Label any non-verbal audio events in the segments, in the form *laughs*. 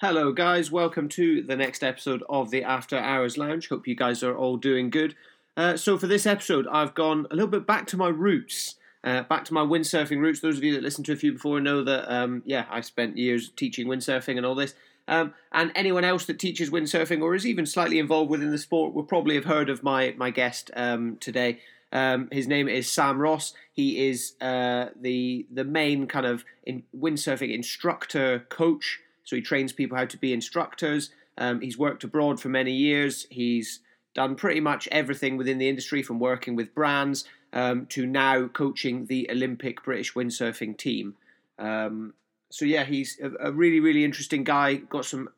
Hello, guys. Welcome to the next episode of the After Hours Lounge. Hope you guys are all doing good. Uh, so, for this episode, I've gone a little bit back to my roots, uh, back to my windsurfing roots. Those of you that listened to a few before know that, um, yeah, I spent years teaching windsurfing and all this. Um, and anyone else that teaches windsurfing or is even slightly involved within the sport will probably have heard of my my guest um, today. Um, his name is Sam Ross. He is uh, the the main kind of in windsurfing instructor coach. So he trains people how to be instructors. Um, he's worked abroad for many years. He's done pretty much everything within the industry, from working with brands um, to now coaching the Olympic British windsurfing team. Um, so yeah, he's a, a really really interesting guy. Got some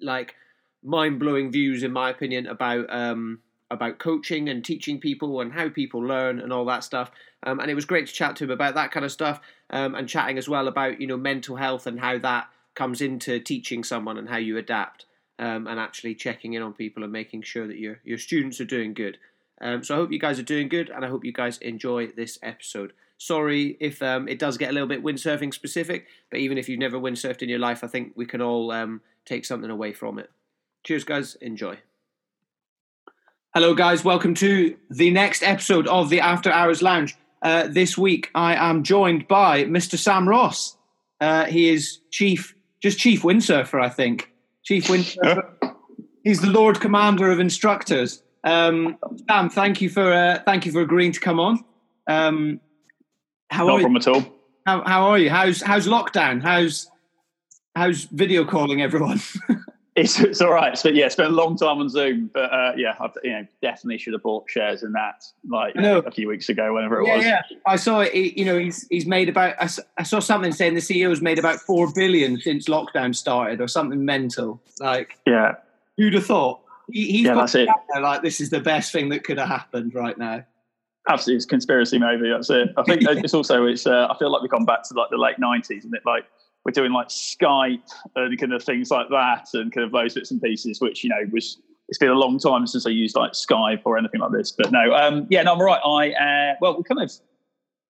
like mind blowing views, in my opinion, about um, about coaching and teaching people and how people learn and all that stuff. Um, and it was great to chat to him about that kind of stuff um, and chatting as well about you know mental health and how that comes into teaching someone and how you adapt um, and actually checking in on people and making sure that your your students are doing good. Um, so I hope you guys are doing good and I hope you guys enjoy this episode. Sorry if um, it does get a little bit windsurfing specific, but even if you've never windsurfed in your life, I think we can all um, take something away from it. Cheers, guys. Enjoy. Hello, guys. Welcome to the next episode of the After Hours Lounge. Uh, this week, I am joined by Mr. Sam Ross. Uh, he is chief, just chief windsurfer, I think. Chief windsurfer. *laughs* He's the Lord Commander of instructors. Um, Sam, thank you for uh, thank you for agreeing to come on. Um, how Not are from you? at all. How, how are you? How's how's lockdown? How's how's video calling everyone? *laughs* It's, it's all right. So yeah, spent a long time on Zoom, but uh, yeah, I've, you know, definitely should have bought shares in that like a few weeks ago, whenever it yeah, was. yeah. I saw it. You know, he's he's made about. I saw something saying the CEO's made about four billion since lockdown started, or something mental. Like Yeah, who'd have thought? He, he's Yeah, got that's it. there like this is the best thing that could have happened right now. absolutely, it's a conspiracy movie. That's it. I think *laughs* it's also it's. Uh, I feel like we've gone back to like the late nineties, and it like we're doing like Skype and kind of things like that, and kind of those bits and pieces, which you know was. It's been a long time since I used like Skype or anything like this, but no, um, yeah, no, I'm right. I uh, well, we kind of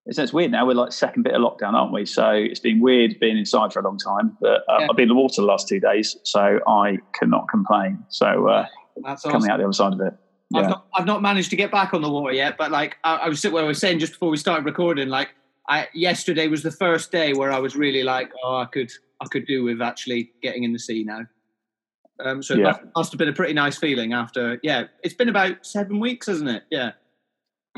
it's, it's weird now. We're like second bit of lockdown, aren't we? So it's been weird being inside for a long time. But uh, Yeah. I've been in the water the last two days, so I cannot complain. So uh, That's coming awesome. out the other side of it. I've Yeah. not I've not managed to get back on the water yet, but like I, I was what I was saying just before we started recording, like I yesterday was the first day where I was really like, oh, I could I could do with actually getting in the sea now. Um, so it Yeah. must, must have been a pretty nice feeling after. Yeah, it's been about seven weeks, hasn't it? Yeah.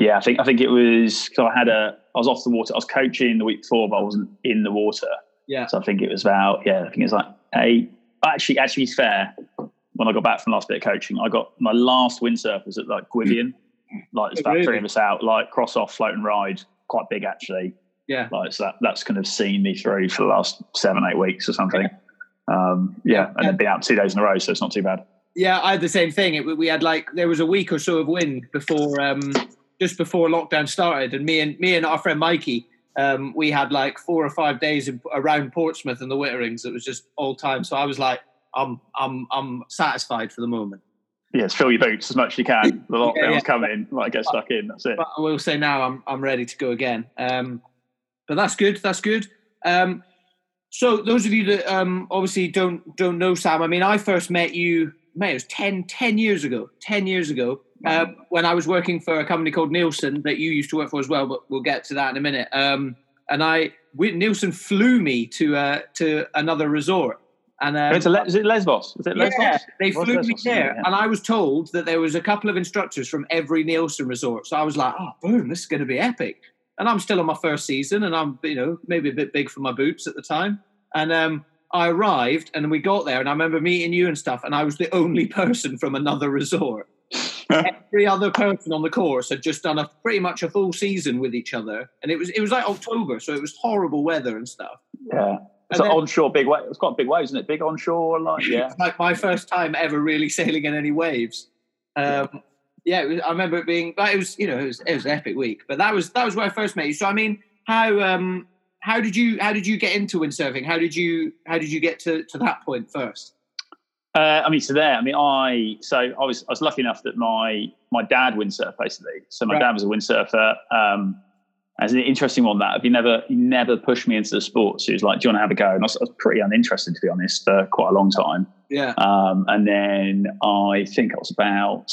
Yeah, I think I think it was because I had a I was off the water. I was coaching the week before, but I wasn't in the water. Yeah. So I think it was about yeah. I think it was like eight. Actually, actually, it's fair. When I got back from the last bit of coaching, I got my last windsurf was at like Gwithian. Like it's about Really? three of us out, like cross off, float and ride, quite big actually. Yeah. Like so that that's kind of seen me through for the last seven eight weeks or something. Um, yeah, and then been out two days in a row, so it's not too bad. Yeah, I had the same thing. It, we had like there was a week or so of wind before, um, just before lockdown started, and me and me and our friend Mikey, um, we had like four or five days in, around Portsmouth and the Witterings. It was just all time. So I was like, I'm I'm I'm satisfied for the moment. Yes, fill your boots as much as you can. The *laughs* lockdown's Yeah, yeah. coming, like get stuck in. That's it. But I will say now I'm I'm ready to go again. Um, but that's good. That's good. Um, so those of you that um, obviously don't don't know Sam, I mean, I first met you. Man, it was 10, 10 years ago. Ten years ago, um, when I was working for a company called Neilson that you used to work for as well. But we'll get to that in a minute. Um, and I, we, Neilson flew me to uh, to another resort, and um, It's a Le- is it Lesbos? Is it Lesbos? yeah, they flew me Lesbos, isn't there, Yeah. and I was told that there was a couple of instructors from every Neilson resort. So I was like, "Oh, boom! This is going to be epic." And I'm still on my first season, and I'm, you know, maybe a bit big for my boots at the time. And um, I arrived, and we got there, and I remember meeting you and stuff, and I was the only *laughs* person from another resort. *laughs* Every other person on the course had just done a pretty much a full season with each other, and it was it was like October, so it was horrible weather and stuff. Yeah. It's an onshore big wave. It's quite a big wave, isn't it? Big onshore, like *laughs* yeah. It's like my first time ever really sailing in any waves. Um, yeah, it was, I remember it being. But it was, you know, it was, it was an epic week. But that was that was where I first met you. So I mean, how um, how did you how did you get into windsurfing? How did you how did you get to, to that point first? Uh, I mean, so there. I mean, I so I was I was lucky enough that my my dad windsurfed basically. So my Right. dad was a windsurfer. Um, as an interesting one that he never he never pushed me into the sports. He was like, "Do you want to have a go?" And I was, I was pretty uninterested to be honest for quite a long time. Yeah. Um, and then I think I was about,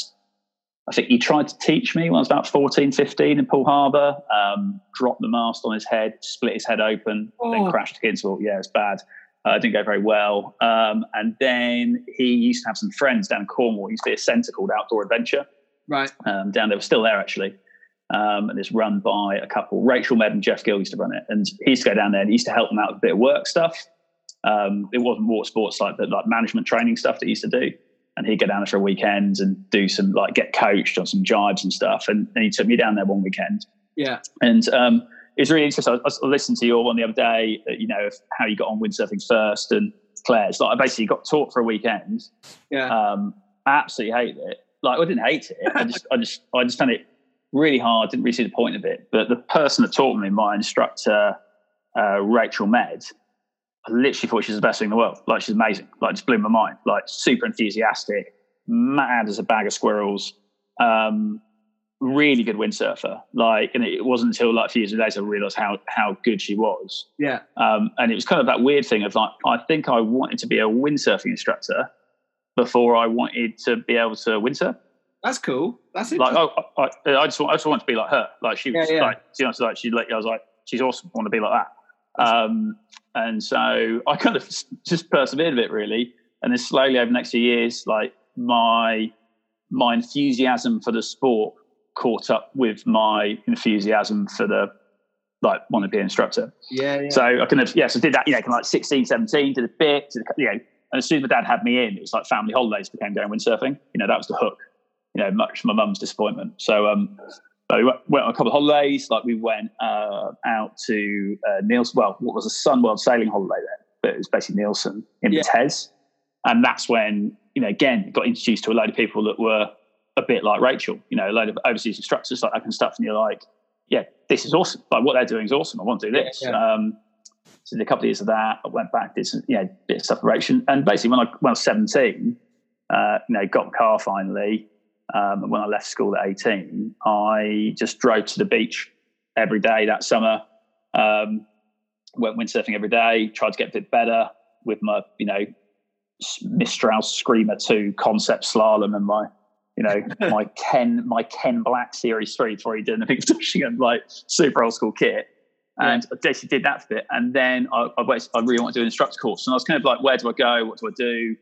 I think he tried to teach me when I was about 14, 15 in Poole Harbour. Um, dropped the mast on his head, split his head open, Oh. then crashed against it. Yeah, it's bad. Uh, didn't go very well. Um, and then he used to have some friends down in Cornwall. He used to be a centre called Outdoor Adventure Right. um, down there. We're still there actually. Um, and it's run by a couple. Rachel Med and Jeff Gill used to run it, and he used to go down there and he used to help them out with a bit of work stuff. Um, it wasn't water sports like the like management training stuff that he used to do. And he'd go down there for a weekend and do some like get coached on some jibes and stuff. And, and he took me down there one weekend. Yeah. And um, it was really interesting. I, I listened to your one the other day, uh, you know, of how you got on windsurfing first and Claire's. Like, I basically got taught for a weekend. Yeah. Um, I absolutely hated it. Like, I didn't hate it. I just, I just, I just found it really hard. Didn't really see the point of it. But the person that taught me, my instructor, uh, Rachel Med, I literally thought she was the best thing in the world. Like, she's amazing. Like, just blew my mind. Like, super enthusiastic, mad as a bag of squirrels. Um, really good windsurfer. Like, and it wasn't until like a few years later I realised how how good she was. Yeah. Um, and it was kind of that weird thing of like, I think I wanted to be a windsurfing instructor before I wanted to be able to windsurf. That's cool. That's Like. I, I, I just want, I just want to be like her. Like she was Yeah, yeah. like, you know, like she, like, I was like, she's awesome. I want to be like that. Um, and so I kind of just persevered a bit really. And then slowly over the next few years, like my, my enthusiasm for the sport caught up with my enthusiasm for the, like, want to be an instructor. yeah. Yeah. So I kind of, yes, I did that, you know, kind of like 16, 17, did a bit, did a, you know, and as soon as my dad had me in, it was like family holidays became going windsurfing. You know, that was the hook, you know, much to my mum's disappointment. So, um, so we went, on a couple of holidays, like we went uh, out to uh, Neilson, well, what was a Sunworld sailing holiday there, but it was basically Neilson in Yeah. Tez. And that's when, you know, again, got introduced to a load of people that were a bit like Rachel, you know, a load of overseas instructors, like that kind of stuff. And you're like, yeah, this is awesome. Like what they're doing is awesome. I want to do this. Yeah, Um, so did a couple of years of that. I went back, did some, you know, bit of stuff Rachel. And basically when I, when I was 17, uh, you know, got a car finally. Um, when I left school at 18, I just drove to the beach every day that summer. Um, went windsurfing every day, tried to get a bit better with my, you know, Mistral Screamer 2 concept slalom and my, you know, *laughs* my Ken, my Ken Black Series 3 before he did anything *laughs* pushing and like super old school kit. And I basically did that for a bit. And then I, I, went, I really want to do an instructor course. And I was kind of like, where do I go? What do I do?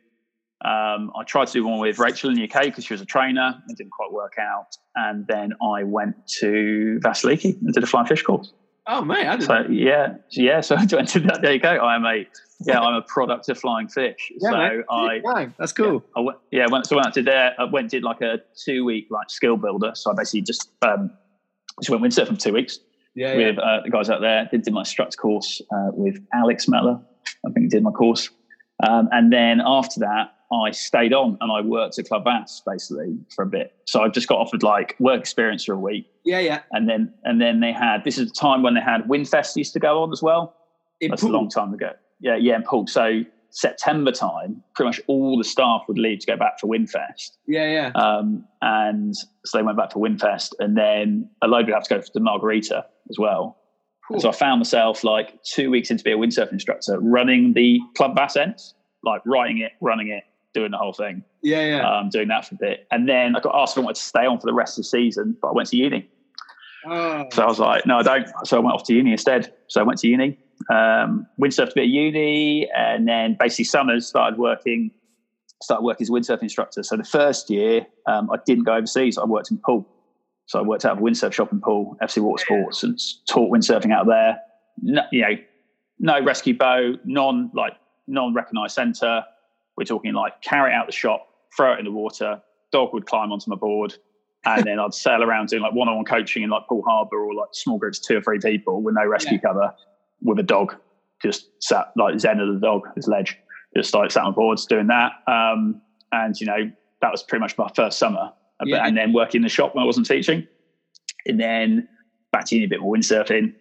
Um, I tried to do one with Rachel in the UK because she was a trainer. It didn't quite work out. And then I went to Vasiliki and did a flying fish course. oh, mate. I didn't So yeah, yeah. So *laughs* I went to that. There you go. I am a yeah. I'm a product of flying fish. *laughs* Yeah, so. I that's cool. I went, yeah, went, so I went to there. I went did like a two week like skill builder. So I basically just um, just went windsurfing for two weeks Yeah. Yeah. with uh, the guys out there. Did, did my instructor course uh, with Alex Meller. I think he did my course, um, and then after that, I stayed on and I worked at Club Vass basically for a bit. So I just got offered like work experience for a week, Yeah. Yeah. and then and then they had this is the time when they had Windfest used to go on as well. In That's Poole. a long time ago. Yeah, yeah, in Poole. So September time, pretty much all the staff would leave to go back for Windfest. Yeah. Yeah. Um, and so they went back for Windfest, and then a load would have to go to Margarita as well. Cool. So I found myself like two weeks into being a windsurfing instructor, running the Club Vass ends, like writing it, running it, doing the whole thing, Yeah. Yeah. um, doing that for a bit. And then I got asked if I wanted to stay on for the rest of the season, but I went to uni. oh. So I was like, no, I don't. So I went off to uni instead. So I went to uni, um, windsurfed a bit at uni, and then basically summers started working, started working as a windsurfing instructor. So the first year, um, I didn't go overseas. I worked in Poole. So I worked out of a windsurf shop in Poole, FC Water Sports, and taught windsurfing out there. No, you know, no rescue boat, non like non recognised centre. We're talking like carry it out the shop, throw it in the water. Dog would climb onto my board, and then I'd sail around doing like one-on-one coaching in like Poole Harbour or like small groups, of two or three people with no rescue cover, with a dog, just sat like zen of the dog, his ledge, just like sat on boards doing that. Um, and you know that was pretty much my first summer, Yeah. and then working in the shop when I wasn't teaching, and then back to uni a bit more windsurfing,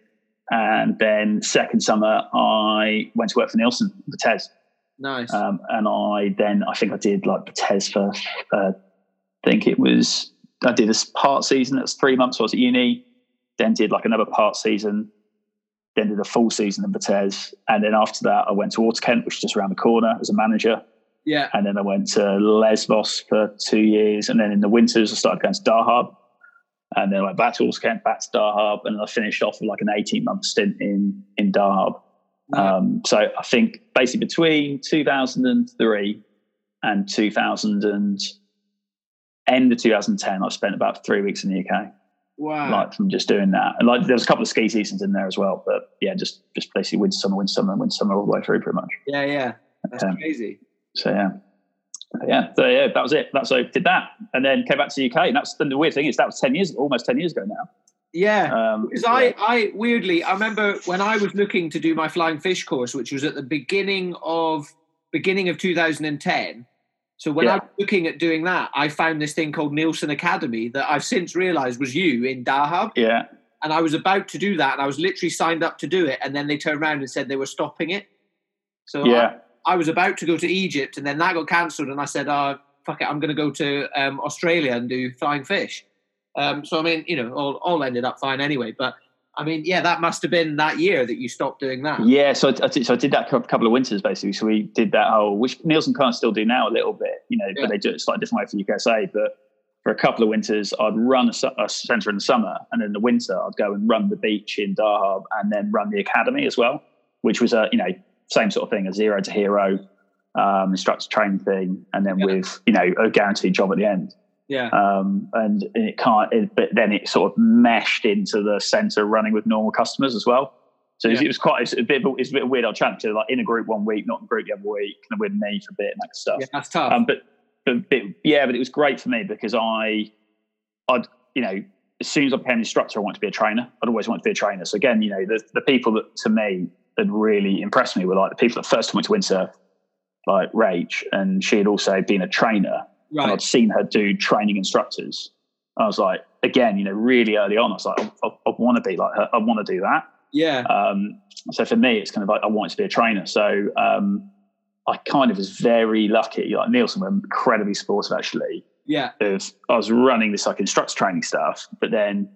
and then second summer I went to work for Neilson, for Tez. Nice. Um, and I then I think I did like Tez for uh, I think it was I did this part season. It was three months. I was at uni. then did like another part season, then did a full season in Bitez, and then after that I went to Ortakent, which is just around the corner, as a manager. Yeah. And then I went to Lesbos for two years, and then in the winters I started going to Dahab, and then I went back to Ortakent, back to Dahab, and I finished off with like an eighteen month stint in in Dahab. Um, so I think basically between 2003 and 2000 and end of 2010, I spent about three weeks in the UK. Wow. Like from just doing that, and like there was a couple of ski seasons in there as well, but yeah, just just basically winter, summer, winter, summer, winter, summer all the way through, pretty much. Yeah, yeah, that's Um, crazy. So yeah, yeah, so yeah, that was it. That's so did that, and then came back to the UK, and that's the weird thing is that was ten years, almost ten years ago now. Yeah. Um, Because I, I weirdly, I remember when I was looking to do my flying fish course, which was at the beginning of beginning of 2010. So when I was looking at doing that, I found this thing called Neilson Academy that I've since realised was you in Dahab, yeah, and I was about to do that, and I was literally signed up to do it, and then they turned around and said they were stopping it. So yeah, I, I was about to go to Egypt, and then that got cancelled, and I said, "Oh, fuck it, I'm going to go to um, Australia and do flying fish." Um, so I mean, you know, all, all ended up fine anyway. But I mean, yeah, that must have been that year that you stopped doing that. yeah. So I, so I did that a couple of winters basically. So we did that whole, which Neilson kind of still do now a little bit, you know, Yeah. but they do it slightly different way for UKSA. But for a couple of winters, I'd run a, a centre in the summer, and in the winter, I'd go and run the beach in Dahab, and then run the academy as well, which was a you know same sort of thing, a zero to hero um, instructor training thing, and then Yeah. with you know a guaranteed job at the end. Yeah, um, and it can't. It, but then it sort of meshed into the centre running with normal customers as well. So it was- Yeah. it was quite it's a bit. It's a bit weird. I'll chat to like in a group one week, not in a group the other week, of with me for a bit and that stuff. yeah, that's tough. Um, but, but, but yeah, but it was great for me because I, I'd you know, as soon as I became an instructor, I wanted to be a trainer. I'd always wanted to be a trainer. So again, you know, the the people that to me had really impressed me were like the people that first went to windsurf, like Rach, and she had also been a trainer and. I'd seen her do training instructors. I was like, again, you know, really early on, I was like, I, I, I want to be like her. I want to do that. Yeah. Um, so for me, it's kind of like I wanted to be a trainer. So um, I kind of was very lucky. Like Neilson were incredibly supportive, actually. Yeah. Of I was running this like instructor training stuff, but then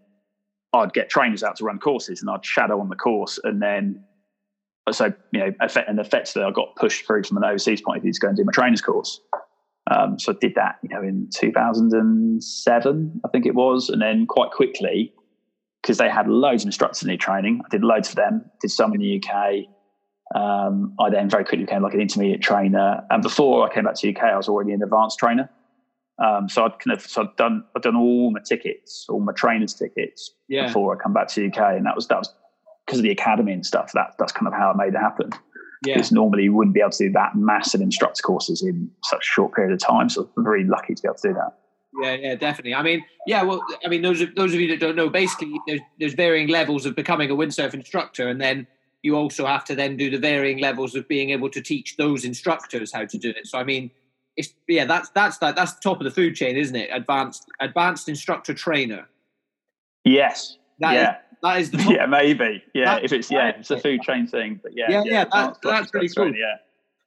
I'd get trainers out to run courses, and I'd shadow on the course, and then so you know, effect, and effectively, I got pushed through from an overseas point of view to go and do my trainers course. Um, so I did that, you know, in 2007, I think it was, and then quite quickly, because they had loads of instructors in their training, I did loads for them. Did some in the UK. Um, I then very quickly became like an intermediate trainer, and before I came back to the UK, I was already an advanced trainer. Um, so I'd kind of so I'd done I'd done all my tickets, all my trainers tickets Yeah. before I come back to the UK, and that was that was because of the academy and stuff. That that's kind of how I made it happen Yeah. because normally you wouldn't be able to do that massive instructor courses in such a short period of time. So I'm very lucky to be able to do that. Yeah, yeah, definitely. I mean, yeah, well, I mean, those of, those of you that don't know, basically, there's there's varying levels of becoming a windsurf instructor, and then you also have to then do the varying levels of being able to teach those instructors how to do it. So, I mean, it's yeah, that's that's that that's the top of the food chain, isn't it? Advanced advanced instructor trainer. Yes. That is yeah. That is the *laughs* yeah, maybe. Yeah, That- if it's yeah, it's a food chain thing, but yeah, Yeah, yeah, that- advanced that's really cool. Yeah,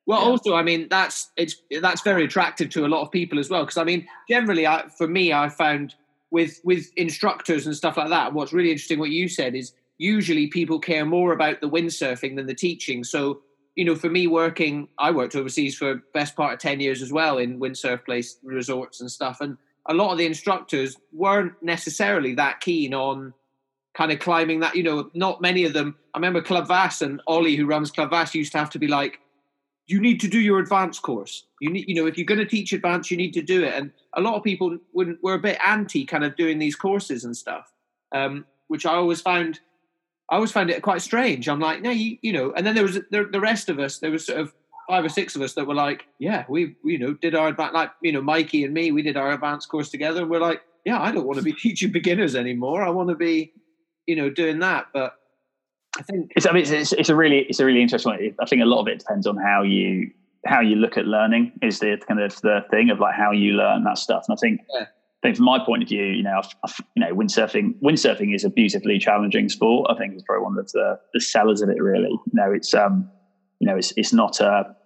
Well, Yeah. also, I mean, that's it's that's very attractive to a lot of people as well. Because I mean, generally, I, for me, I found with with instructors and stuff like that. What's really interesting, what you said, is usually people care more about the windsurfing than the teaching. So, you know, for me, working, I worked overseas for best part of ten years as well in windsurf place resorts and stuff, and a lot of the instructors weren't necessarily that keen on kind of climbing that. You know, not many of them. I remember Club Vass and Ollie, who runs Club Vass, used to have to be like you need to do your advanced course. You need, you know, if you're going to teach advanced, you need to do it. And a lot of people wouldn't, were a bit anti kind of doing these courses and stuff, um, which I always found, I always found it quite strange. I'm like, no, you, you know. And then there was the, the rest of us. There was sort of five or six of us that were like, yeah, we, we, you know, did our advanced, like, you know, Mikey and me, we did our advanced course together. And we're like, yeah, I don't want to be *laughs* teaching beginners anymore. I want to be, you know, doing that. But I think it's, I mean, it's, it's, it's a really it's a really interesting one. I think a lot of it depends on how you how you look at learning is the kind of the thing of like how you learn that stuff. And I think Yeah. I think from my point of view, you know, I've, I've, you know, windsurfing windsurfing is a beautifully challenging sport. I think it's probably one of the the sellers of it. Really, you know, it's um, you know, it's it's not a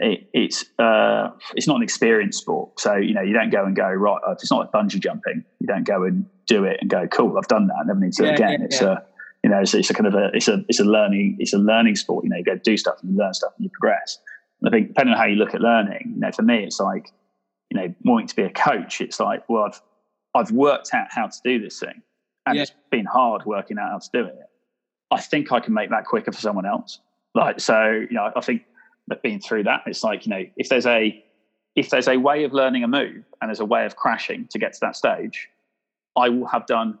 it, it's uh, it's not an experience sport. So you know you don't go and go right. Uh, it's not like bungee jumping. You don't go and do it and go cool. I've done that. I never need to yeah, again. Yeah, it's yeah. a you know it's, it's, a kind of a it's a it's a learning it's a learning sport. You know you go do stuff and you learn stuff and you progress. And I think depending on how you look at learning, you know for me it's like you know wanting to be a coach. It's like well I've I've worked out how to do this thing, and it's been hard working out how to do it. I think I can make that quicker for someone else. Like so, you know, I think being through that, it's like you know, if there's a if there's a way of learning a move and there's a way of crashing to get to that stage, I will have done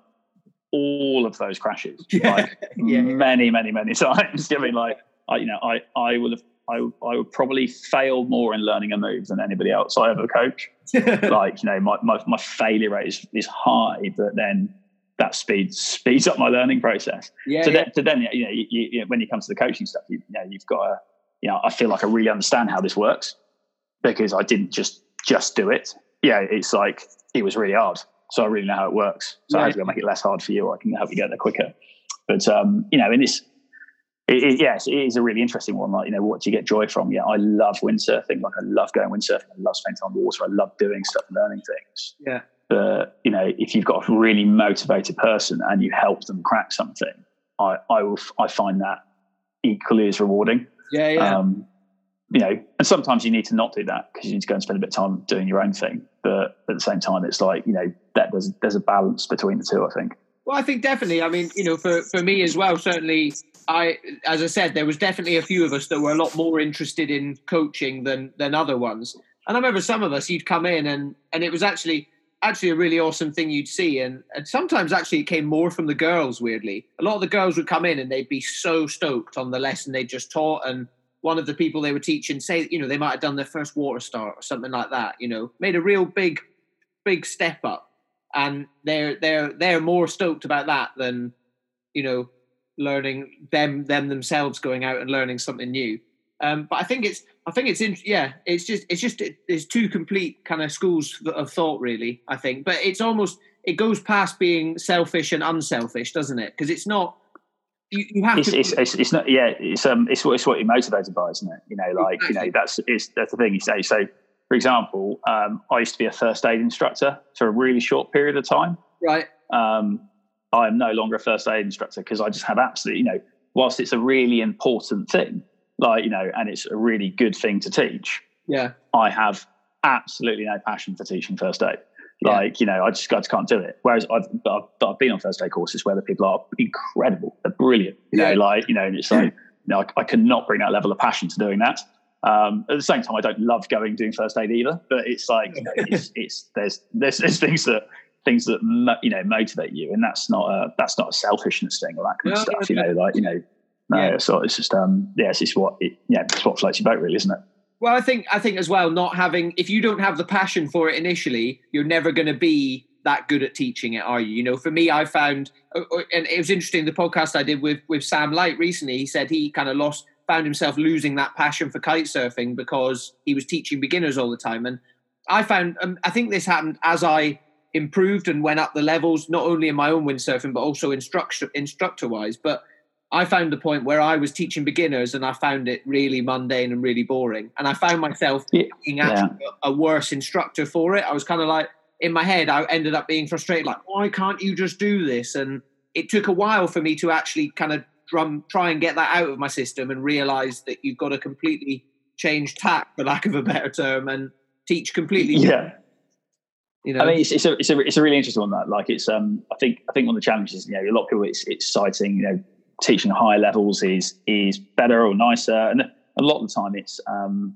all of those crashes *laughs* yeah. like *laughs* yeah. many, many, many *laughs* times. I mean, like I, you know, I I would have I, I would probably fail more in learning a move than anybody else I ever coach. like, you know, my, my, my failure rate is, is high, but then that speeds speeds up my learning process. Yeah, so, yeah. Then, so then, you know, you, you, when it comes to the coaching stuff, you, you know, you've got to, you know, I feel like I really understand how this works because I didn't just just do it. Yeah, it's like it was really hard, so I really know how it works. So right. how do I make it less hard for you? I can help you get there quicker. But um, you know, in this, it, it, yes, it is a really interesting one. Like, you know, what do you get joy from? Yeah, I love windsurfing. Like, I love going windsurfing. I love spending time on the water. I love doing stuff, and learning things. Yeah. But you know, if you've got a really motivated person and you help them crack something, I I will I find that equally as rewarding. Yeah, yeah. Um, you know, and sometimes you need to not do that because you need to go and spend a bit of time doing your own thing. But at the same time, it's like you know that there's there's a balance between the two. I think. Well, I think definitely. I mean, you know, for for me as well, certainly. I, as I said, there was definitely a few of us that were a lot more interested in coaching than than other ones. And I remember some of us, you'd come in and and it was actually actually a really awesome thing you'd see. And, and sometimes actually it came more from the girls, weirdly. A lot of the girls would come in and they'd be so stoked on the lesson they just taught. And one of the people they were teaching, say, you know, they might have done their first water start or something like that, you know, made a real big, big step up. And they're they're they're more stoked about that than, you know, learning them them themselves going out and learning something new. Um, but I think it's I think it's in yeah it's just it's just it's two complete kind of schools of thought really I think. But it's almost it goes past being selfish and unselfish doesn't it? Because it's not you, you have it's, to it's, it's, it's, not yeah it's um it's what it's what you're motivated by isn't it? You know like exactly. you know that's it's that's the thing you say. So for example um, I used to be a first aid instructor for a really short period of time. Right. Um, I am no longer a first aid instructor because I just have absolutely you know whilst it's a really important thing like you know, and it's a really good thing to teach. Yeah, I have absolutely no passion for teaching first aid. Like yeah. you know, I just, I just can't do it. Whereas I've, I've, I've been on first aid courses where the people are incredible, they're brilliant. You yeah. know, like you know, and it's like you know, I, I, cannot bring that level of passion to doing that. Um, at the same time, I don't love going doing first aid either. But it's like you know, *laughs* it's, it's there's, there's there's things that things that you know motivate you, and that's not a that's not a selfishness thing or that kind no, of stuff. No, you know, like you know, no, yeah. so it's just um, yes, it's what it, yeah, it's what floats your boat, really, isn't it? Well, I think I think as well, not having if you don't have the passion for it initially, you're never going to be that good at teaching it, are you? You know, for me, I found, uh, uh, and it was interesting. The podcast I did with with Sam Light recently, he said he kind of lost, found himself losing that passion for kite surfing because he was teaching beginners all the time. And I found, um, I think this happened as I improved and went up the levels, not only in my own windsurfing but also instructor instructor wise. But I found the point where I was teaching beginners and I found it really mundane and really boring. And I found myself being actually yeah. a, worse instructor for it. I was kind of like, in my head, I ended up being frustrated, like, why can't you just do this? And it took a while for me to actually kind of drum, try and get that out of my system and realize that you've got to completely change tack, for lack of a better term, and teach completely. Yeah. You know? I mean, it's, it's, a, it's, a, it's a really interesting one. That like, it's um, I think I think one of the challenges, you know, a lot of people it's it's citing, you know, teaching higher levels is is better or nicer, and a lot of the time it's um,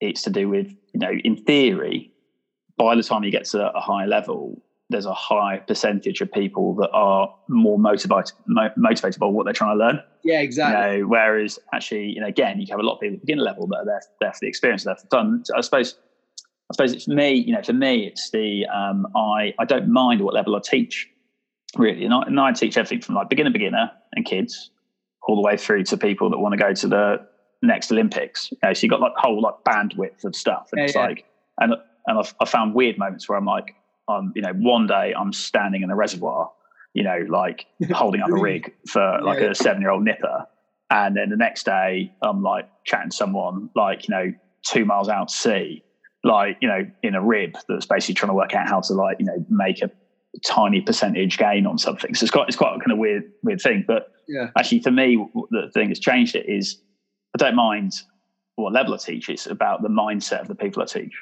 it's to do with you know in theory, by the time you get to a higher level, there's a high percentage of people that are more motivated mo- motivated by what they're trying to learn. Yeah, exactly. You know, whereas actually, you know, again, you have a lot of people at the beginner level that are there, there for the experience, there for fun. I suppose. I suppose it's me, you know, for me, it's the um, I I don't mind what level I teach really. And I, and I teach everything from like beginner, beginner and kids all the way through to people that want to go to the next Olympics. You know, so you got like whole like bandwidth of stuff. And yeah, it's yeah. like, and, and I've, I found weird moments where I'm like, I'm, you know, one day I'm standing in a reservoir, you know, like *laughs* holding up a rig for like yeah, a seven year old nipper. And then the next day I'm like chatting to someone like, you know, two miles out to sea, like you know, in a rib that's basically trying to work out how to like you know make a tiny percentage gain on something. So it's quite it's quite a kind of weird weird thing. But Yeah. actually, for me, the thing that's changed it is I don't mind what level I teach. It's about the mindset of the people I teach.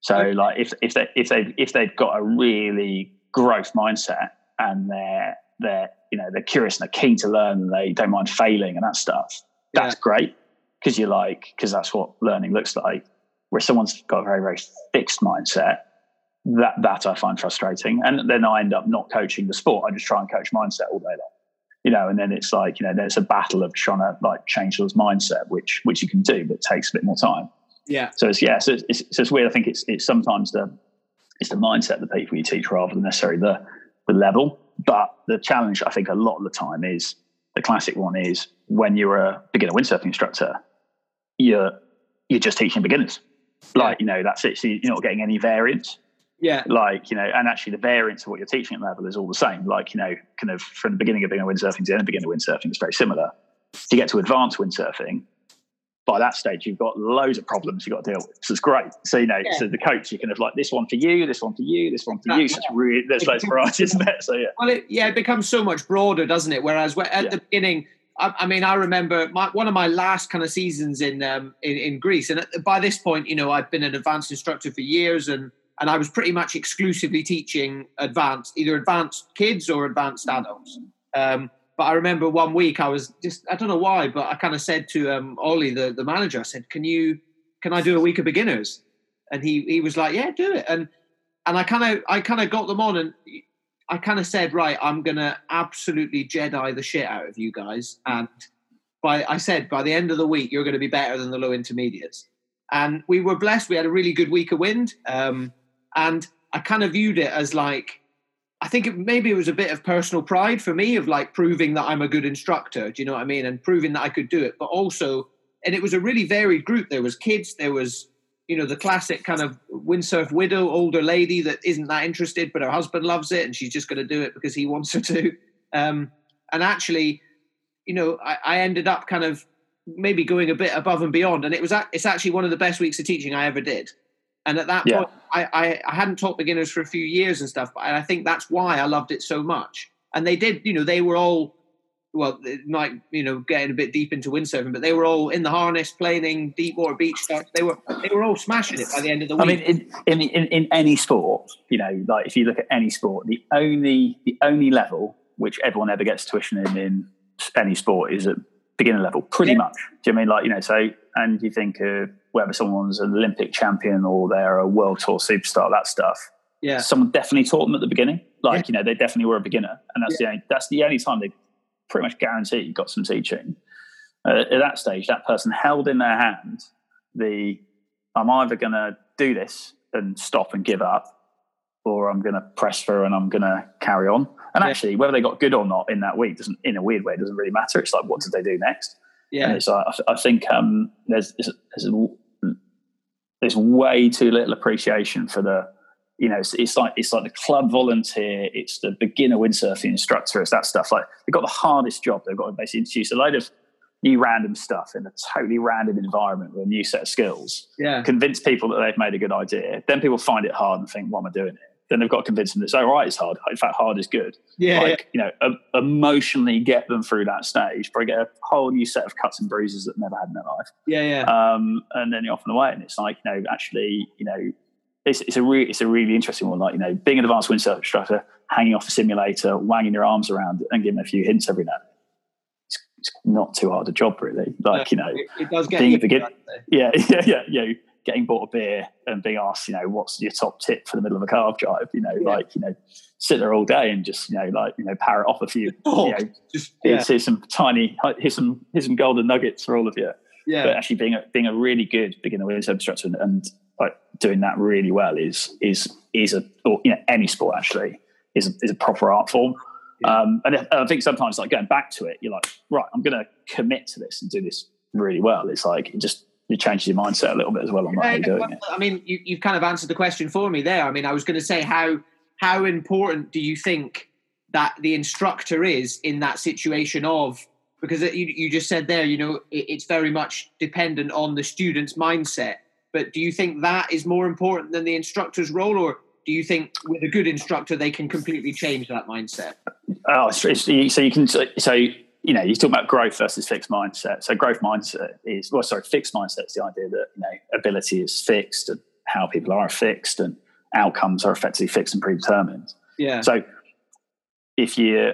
So Okay. like if if they if they if they've got a really growth mindset and they're they're you know they're curious and they're keen to learn and they don't mind failing and that stuff, that's great because you're like because that's what learning looks like. Where someone's got a very very fixed mindset, that that I find frustrating, and then I end up not coaching the sport. I just try and coach mindset all day long, you know. And then it's like you know, then it's a battle of trying to like change those mindset, which which you can do, but takes a bit more time. Yeah. So it's yeah, so it's, it's, it's weird. I think it's it's sometimes the it's the mindset of the people you teach rather than necessarily the the level. But the challenge, I think, a lot of the time is the classic one is when you're a beginner windsurfing instructor, you're you're just teaching beginners. Like you know, that's it. So you're not getting any variance. Yeah. Like you know, and actually the variance of what you're teaching at level is all the same. Like you know, kind of from the beginning of beginner windsurfing to the end of beginner windsurfing, it's very similar. To get to advanced windsurfing, by that stage you've got loads of problems you've got to deal with. So it's great. So you know, Yeah. so the coach you kind of like this one for you, this one for you, this one for Yeah, you. So it's really there's loads of variety, isn't there? So yeah. Well, it, yeah, it becomes so much broader, doesn't it? Whereas at Yeah. the beginning, I, I mean, I remember my, one of my last kind of seasons in, um, in in Greece, and by this point, you know, I've been an advanced instructor for years, and and I was pretty much exclusively teaching advanced, either advanced kids or advanced adults. Um, but I remember one week I was just I don't know why, but I kind of said to um, Ollie, the the manager, I said, "Can you can I do a week of beginners?" And he he was like, "Yeah, do it." And and I kind of I kind of got them on and I kind of said, right, I'm gonna absolutely Jedi the shit out of you guys, and by I said by the end of the week you're going to be better than the low intermediates. And we were blessed; we had a really good week of wind, um, and I kind of viewed it as like I think it, maybe it was a bit of personal pride for me of like proving that I'm a good instructor. Do you know what I mean? And proving that I could do it, but also, and it was a really varied group. There was kids, there was you know the classic kind of windsurf widow, older lady that isn't that interested, but her husband loves it, and she's just going to do it because he wants her to. Um, and actually, you know, I, I ended up kind of maybe going a bit above and beyond, and it was it's actually one of the best weeks of teaching I ever did. And at that Yeah. point, I, I, I hadn't taught beginners for a few years and stuff, but I think that's why I loved it so much. And they did, you know, they were all, well, it might, you know, getting a bit deep into windsurfing, but they were all in the harness, planing, deep water beach stuff. They were, they were all smashing it by the end of the week. I mean, in, in, in, in any sport, you know, like if you look at any sport, the only the only level which everyone ever gets tuition in in any sport is at beginner level, pretty Yeah. much. Do you know I mean like you know? So, and you think of whether someone's an Olympic champion or they're a world tour superstar, that stuff. yeah, Someone definitely taught them at the beginning. Like Yeah. you know, they definitely were a beginner, and that's the only, that's the only time they pretty much guarantee you got some teaching. Uh, at that stage, that person held in their hand the I'm either going to do this and stop and give up, or I'm going to press through and I'm going to carry on. And Yeah. actually, whether they got good or not in that week doesn't, in a weird way, doesn't really matter. It's like, what did they do next? And yeah, it's like, I, I think um, there's, there's, there's, there's way too little appreciation for the, you know, it's, it's like it's like the club volunteer, it's the beginner windsurfing instructor, it's that stuff. Like they've got the hardest job. They've got to basically introduce a load of new random stuff in a totally random environment with a new set of skills. yeah, Convince people that they've made a good idea. Then people find it hard and think, why am I doing here?" Then they've got to convince them that it's all right. It's hard. In fact, hard is good yeah, like you know em- emotionally get them through that stage probably get a whole new set of cuts and bruises that they've never had in their life yeah, yeah, um, and then you're off and away and it's like you know actually you know it's, it's a re- it's a really interesting one like you know being an advanced windsurf instructor hanging off a simulator wagging your arms around and giving a few hints every now and then. it's, it's not too hard a job really like you know It, it does get being a begin- *laughs* yeah, yeah, yeah, you getting bought a beer and being asked, you know, what's your top tip for the middle of a carve drive? You know, Yeah. like, you know, sit there all day and just, you know, like, you know, parrot off a few, *laughs* Oh, you know, Just here's, yeah, here's some tiny, here's some, here's some golden nuggets for all of you. yeah, But actually being a, being a really good beginner windsurf instructor and, and like doing that really well is, is, is a, or, you know, any sport actually is a, is a proper art form. Yeah. Um, and I I think sometimes like going back to it, you're like, right, I'm going to commit to this and do this really well. It's like, it just, it changes your mindset a little bit as well on Yeah, you're doing well. I mean, you, you've kind of answered the question for me there. I mean, I was going to say how how important do you think that the instructor is in that situation of because it- you, you just said there, you know, it, it's very much dependent on the student's mindset. But do you think that is more important than the instructor's role, or do you think with a good instructor they can completely change that mindset? Oh, so you can so you know you talk about growth versus fixed mindset. So growth mindset is well, sorry, fixed mindset is the idea that you know ability is fixed and how people are fixed and outcomes are effectively fixed and predetermined. Yeah. So if you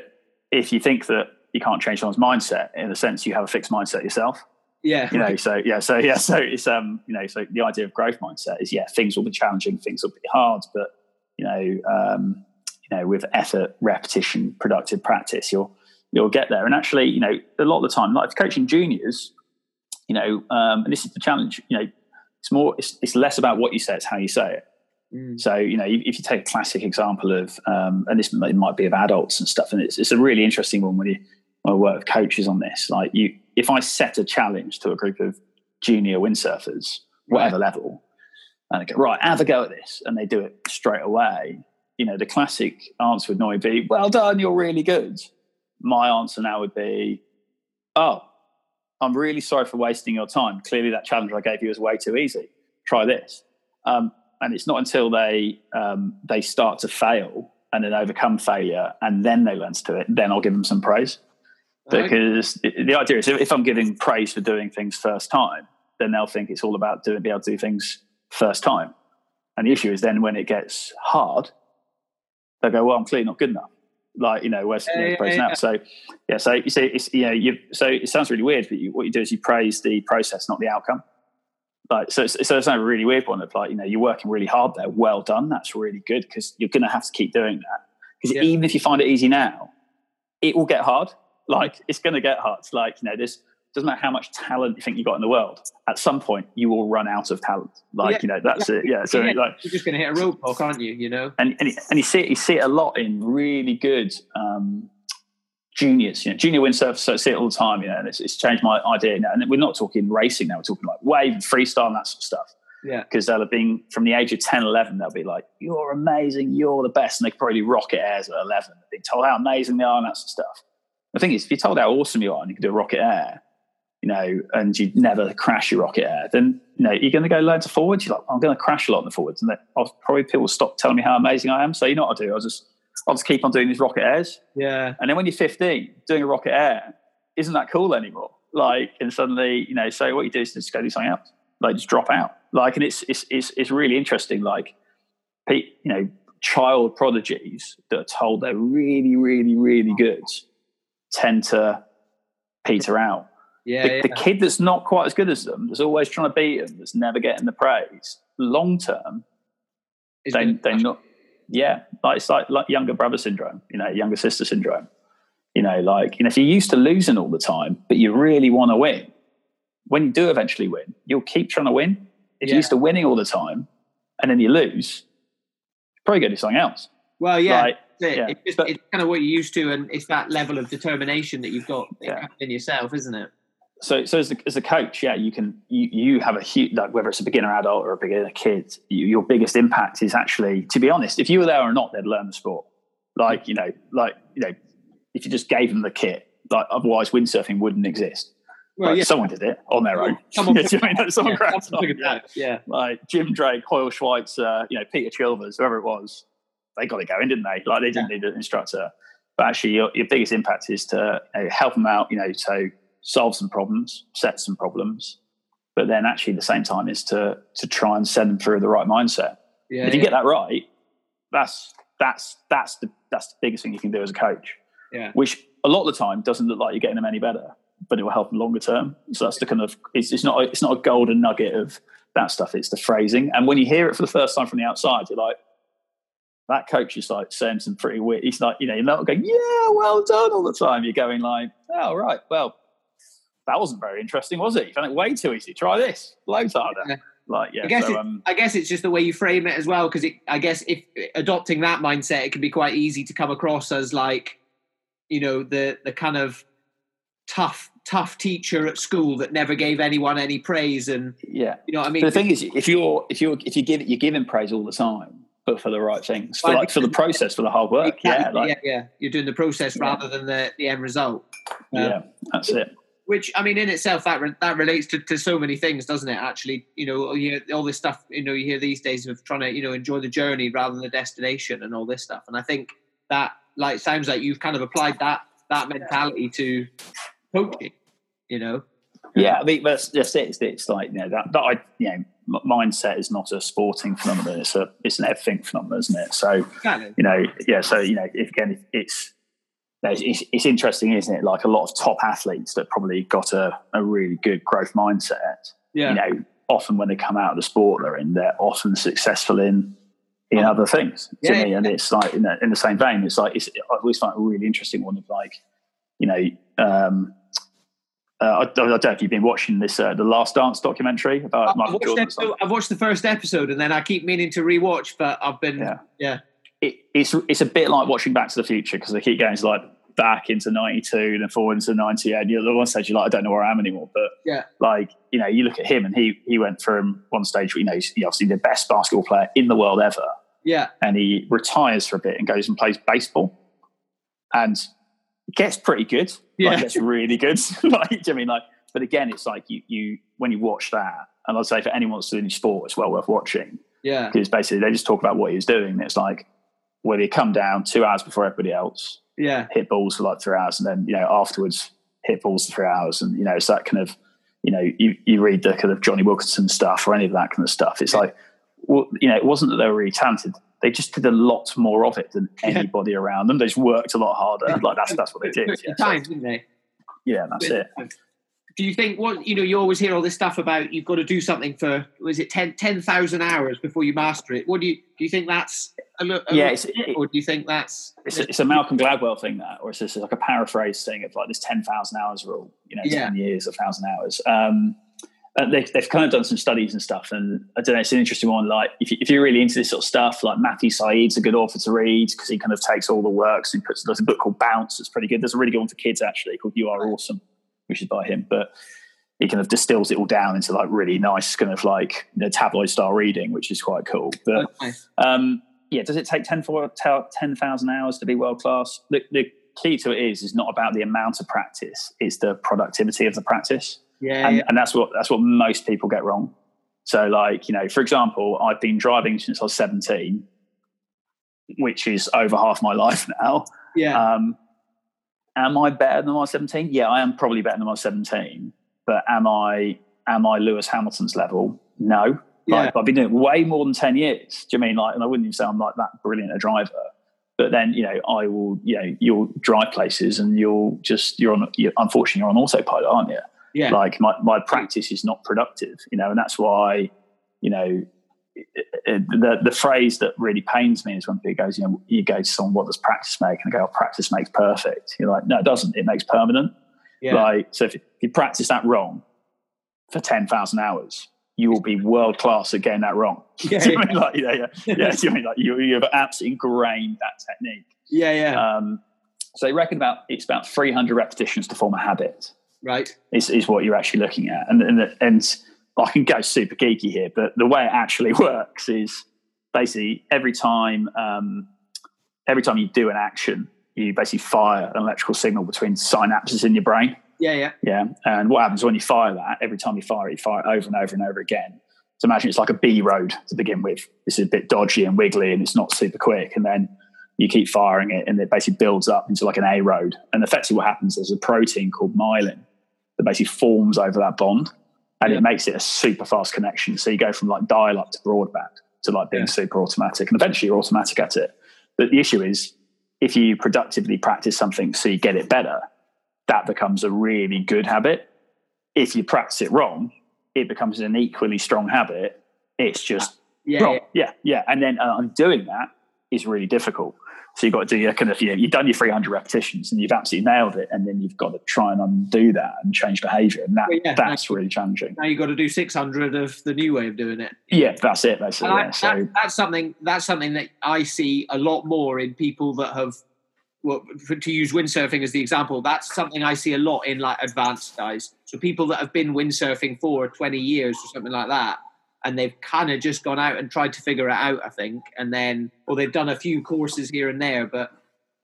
if you think that you can't change someone's mindset, in a sense, you have a fixed mindset yourself. Yeah. You know, so yeah, so yeah, *laughs* so it's um, you know, so the idea of growth mindset is yeah, things will be challenging, things will be hard, but you know, um, you know, with effort, repetition, productive practice, you'll you'll get there. And actually, you know, a lot of the time, like coaching juniors, you know, um, and this is the challenge, you know, it's more, it's, it's less about what you say, it's how you say it. Mm. So, you know, if you take a classic example of, um, and this might be of adults and stuff, and it's, it's a really interesting one when you when I work with coaches on this. Like, you, if I set a challenge to a group of junior windsurfers, whatever right. level, and I go, right, have a go at this, and they do it straight away, you know, the classic answer would normally be, well done, you're really good. My answer now would be, oh, I'm really sorry for wasting your time. Clearly, that challenge I gave you was way too easy. Try this. Um, and it's not until they um, they start to fail and then overcome failure and then they learn to do it then i'll give them some praise because okay. the idea is if i'm giving praise for doing things first time then they'll think it's all about doing be able to do things first time and the issue is then when it gets hard they'll go well i'm clearly not good enough like you know where's, yeah, where's praise yeah, now yeah. so yeah so you see it's you know you so it sounds really weird but you, what you do is you praise the process not the outcome like so, it's, so it's not a really weird one of like you know you're working really hard there. Well done, that's really good because you're going to have to keep doing that. Because yeah. even if you find it easy now, it will get hard. Like it's going to get hard. It's like you know this doesn't matter how much talent you think you got in the world. At some point, you will run out of talent. Like yeah, you know that's it. Yeah. So yeah, like you're just going to hit a roadblock, aren't you? You know. And and, and you see it, you see it a lot in really good. Um, juniors, you know, junior windsurfers so I see it all the time, you know, and it's, it's, changed my idea. And we're not talking racing now, we're talking like wave and freestyle and that sort of stuff. Yeah. Because they'll have been from the age of 10, 11, they'll be like, you're amazing, you're the best. And they could probably rocket airs at 11. They've been told how amazing they are and that sort of stuff. The thing is, if you're told how awesome you are and you can do a rocket air, you know, and you never crash your rocket air, then, you know, you're going to go learn to forwards. You're like, I'm going to crash a lot in the forwards. And then I'll probably people stop telling me how amazing I am. So you know what I do? I'll just I'll just keep on doing these rocket airs. Yeah. And then when you're 15, doing a rocket air isn't that cool anymore. Like, and suddenly, you know, so what you do is just go do something else. Like, just drop out. Like, and it's it's it's, it's really interesting. Like, you know, child prodigies that are told they're really, really, really good tend to peter out. Yeah the, yeah. the kid that's not quite as good as them, that's always trying to beat them, that's never getting the praise, long term, they, they're not yeah, like it's like, like younger brother syndrome, you know, younger sister syndrome. You know, like, you know, if you're used to losing all the time, but you really want to win, when you do eventually win, you'll keep trying to win. If yeah. you're used to winning all the time and then you lose, you're probably going to do something else. Well, yeah, like, it. yeah. It's, just, but, it's kind of what you're used to, and it's that level of determination that you've got yeah. in yourself, isn't it? So so as a, as a coach yeah you can you, you have a huge like whether it's a beginner adult or a beginner kid you, your biggest impact is actually to be honest if you were there or not they'd learn the sport like you know like you know if you just gave them the kit like otherwise windsurfing wouldn't exist well, like, yeah. someone did it on their own. Someone, *laughs* you know, someone *laughs* yeah, someone yeah. yeah. Like Jim Drake, Hoyle Schweitzer, you know, Peter Chilvers, whoever it was, they got it going, didn't they? Like they didn't yeah. need an instructor. But actually, your, your biggest impact is to you know, help them out. You know, so solve some problems, set some problems, but then actually at the same time is to to try and send them through the right mindset. Yeah, if you yeah. get that right, that's that's that's the that's the biggest thing you can do as a coach. Yeah. Which a lot of the time doesn't look like you're getting them any better, but it will help them longer term. So that's the kind of it's, it's not a, it's not a golden nugget of that stuff. It's the phrasing, and when you hear it for the first time from the outside, you're like, that coach is like saying some pretty weird. He's like, you know, you're not going, yeah, well done all the time. You're going like, oh right, well, that wasn't very interesting, was it? You found it way too easy. Try this. Loads harder. Yeah. Like, yeah. I guess, so, um, I guess it's just the way you frame it as well. Because I guess if adopting that mindset, it can be quite easy to come across as like, you know, the the kind of tough tough teacher at school that never gave anyone any praise and yeah you know what i mean but the thing is if you're if you're if you give it you're giving praise all the time but for the right things for like for the process for the hard work yeah like, yeah yeah you're doing the process yeah. rather than the the end result um, yeah that's it which I mean, in itself, that re- that relates to, to so many things, doesn't it? Actually, you know, you hear all this stuff. You know, you hear these days of trying to you know enjoy the journey rather than the destination and all this stuff. And I think that like sounds like you've kind of applied that that mentality to coaching. You know. Yeah, I mean, that's just it. It's, it's like you know that that I you know mindset is not a sporting phenomenon. It's a it's an everything phenomenon, isn't it? So you know, yeah. So you know, if, again, it's it's, it's interesting, isn't it? Like a lot of top athletes that probably got a, a really good growth mindset. Yeah. You know, often when they come out of the sport they're in, they're often successful in in other things. To Yeah, me, and it's like in the, in the same vein. It's like it's, I always find a really interesting one of like, you know. Um, uh, I, I don't know if you've been watching this, uh, the Last Dance documentary about I've Michael watched, Jordan. episode, I've watched the first episode and then I keep meaning to rewatch, but I've been Yeah. yeah. It, it's it's a bit like watching Back to the Future because they keep going to like back into '92, then forward into '98. And you're at one stage you're like, I don't know where I am anymore. But Yeah. like you know, you look at him and he he went from one stage, where you know, he's he obviously the best basketball player in the world ever, Yeah. and he retires for a bit and goes and plays baseball, and gets pretty good. Yeah. like, gets really good. *laughs* like, you I mean like? But again, it's like you you when you watch that, and I'd say for anyone that's doing sport, it's well worth watching Yeah. because basically they just talk about what he was doing. It's like whether you come down two hours before everybody else, Yeah. hit balls for like three hours, and then you know afterwards hit balls for three hours, and you know it's that kind of you know you you read the kind of Jonny Wilkinson stuff or any of that kind of stuff. It's like well, you know it wasn't that they were really talented. They just did a lot more of it than *laughs* Yeah. anybody around them. They just worked a lot harder. Like that's that's what they did. Yeah, the so- time, didn't they? yeah that's it. Do you think what you know? You always hear all this stuff about you've got to do something for was it 10 10,000 hours before you master it? What do you do? You think that's a look? Yeah, it's- or do you think that's It's a, it's a Malcolm Gladwell thing that, or it's just like a paraphrase thing of like this ten thousand hours rule. You know, Yeah. ten years, a thousand hours. Um, they've, they've kind of done some studies and stuff, and I don't know. It's an interesting one. Like if, you, if you're really into this sort of stuff, like Matthew Syed's a good author to read because he kind of takes all the works and puts. There's a book called Bounce. It's pretty good. There's a really good one for kids actually called You Are Awesome, which is by him, but. He kind of distills it all down into like really nice, kind of like you know, tabloid style reading, which is quite cool. But okay. um, yeah, does it take 10 for- 10,000 hours to be world class? The, the key to it is is not about the amount of practice; it's the productivity of the practice, yeah, and, yeah, and that's what that's what most people get wrong. So, like you know, for example, I've been driving since I was seventeen, which is over half my *laughs* life now. yeah, Um, am I better than I was seventeen? Yeah, I am probably better than I was seventeen. But am I am I Lewis Hamilton's level? No. yeah, Like, I've been doing it way more than 10 years. Do you mean like, and I wouldn't even say I'm like that brilliant a driver, but then, you know, I will, you know, you'll drive places and you'll just, you're on, you unfortunately, you're on autopilot, aren't you? yeah, Like my, my practice is not productive, you know, and that's why, you know, it- it- the, the phrase that really pains me is when people goes, you know, you go to someone, what does practice make? And I go, oh, practice makes perfect. You're like, no, it doesn't. It makes permanent. yeah. Like, so if you practice that wrong for 10,000 hours, you will be world class at getting that wrong. *laughs* Yeah, *laughs* I mean? Like, yeah, yeah, *laughs* yeah. you I mean like you, you have absolutely ingrained that technique. yeah, yeah. Um, so they reckon about it's about 300 repetitions to form a habit right. is, is what you're actually looking at. And, and, and I can go super geeky here, but the way it actually *laughs* works is basically every time, um, every time you do an action, you basically fire an electrical signal between synapses in your brain. Yeah, yeah, Yeah. And what happens when you fire that, every time you fire it, you fire it over and over and over again. So imagine it's like a B road to begin with. This is a bit dodgy and wiggly and it's not super quick. And then you keep firing it and it basically builds up into like an A road. And effectively what happens is a protein called myelin that basically forms over that bond and Yeah. it makes it a super fast connection. So you go from like dial up to broadband to like being Yeah. super automatic. And eventually you're automatic at it. But the issue is if you productively practice something so you get it better, that becomes a really good habit. If you practice it wrong, it becomes an equally strong habit. It's just yeah, wrong. Yeah, yeah. And then uh, doing that is really difficult. So you've got to do your kind of, you, you've done your 300 repetitions and you've absolutely nailed it. And then you've got to try and undo that and change behavior. And that, Well, yeah, that's really challenging. Now you've got to do six hundred of the new way of doing it. Yeah, that's it. That's it. I- So, that, that's something that's something that I see a lot more in people that have well for, to use windsurfing as the example that's something I see a lot in like advanced guys so people that have been windsurfing for 20 years or something like that and they've kind of just gone out and tried to figure it out I think and then or they've done a few courses here and there but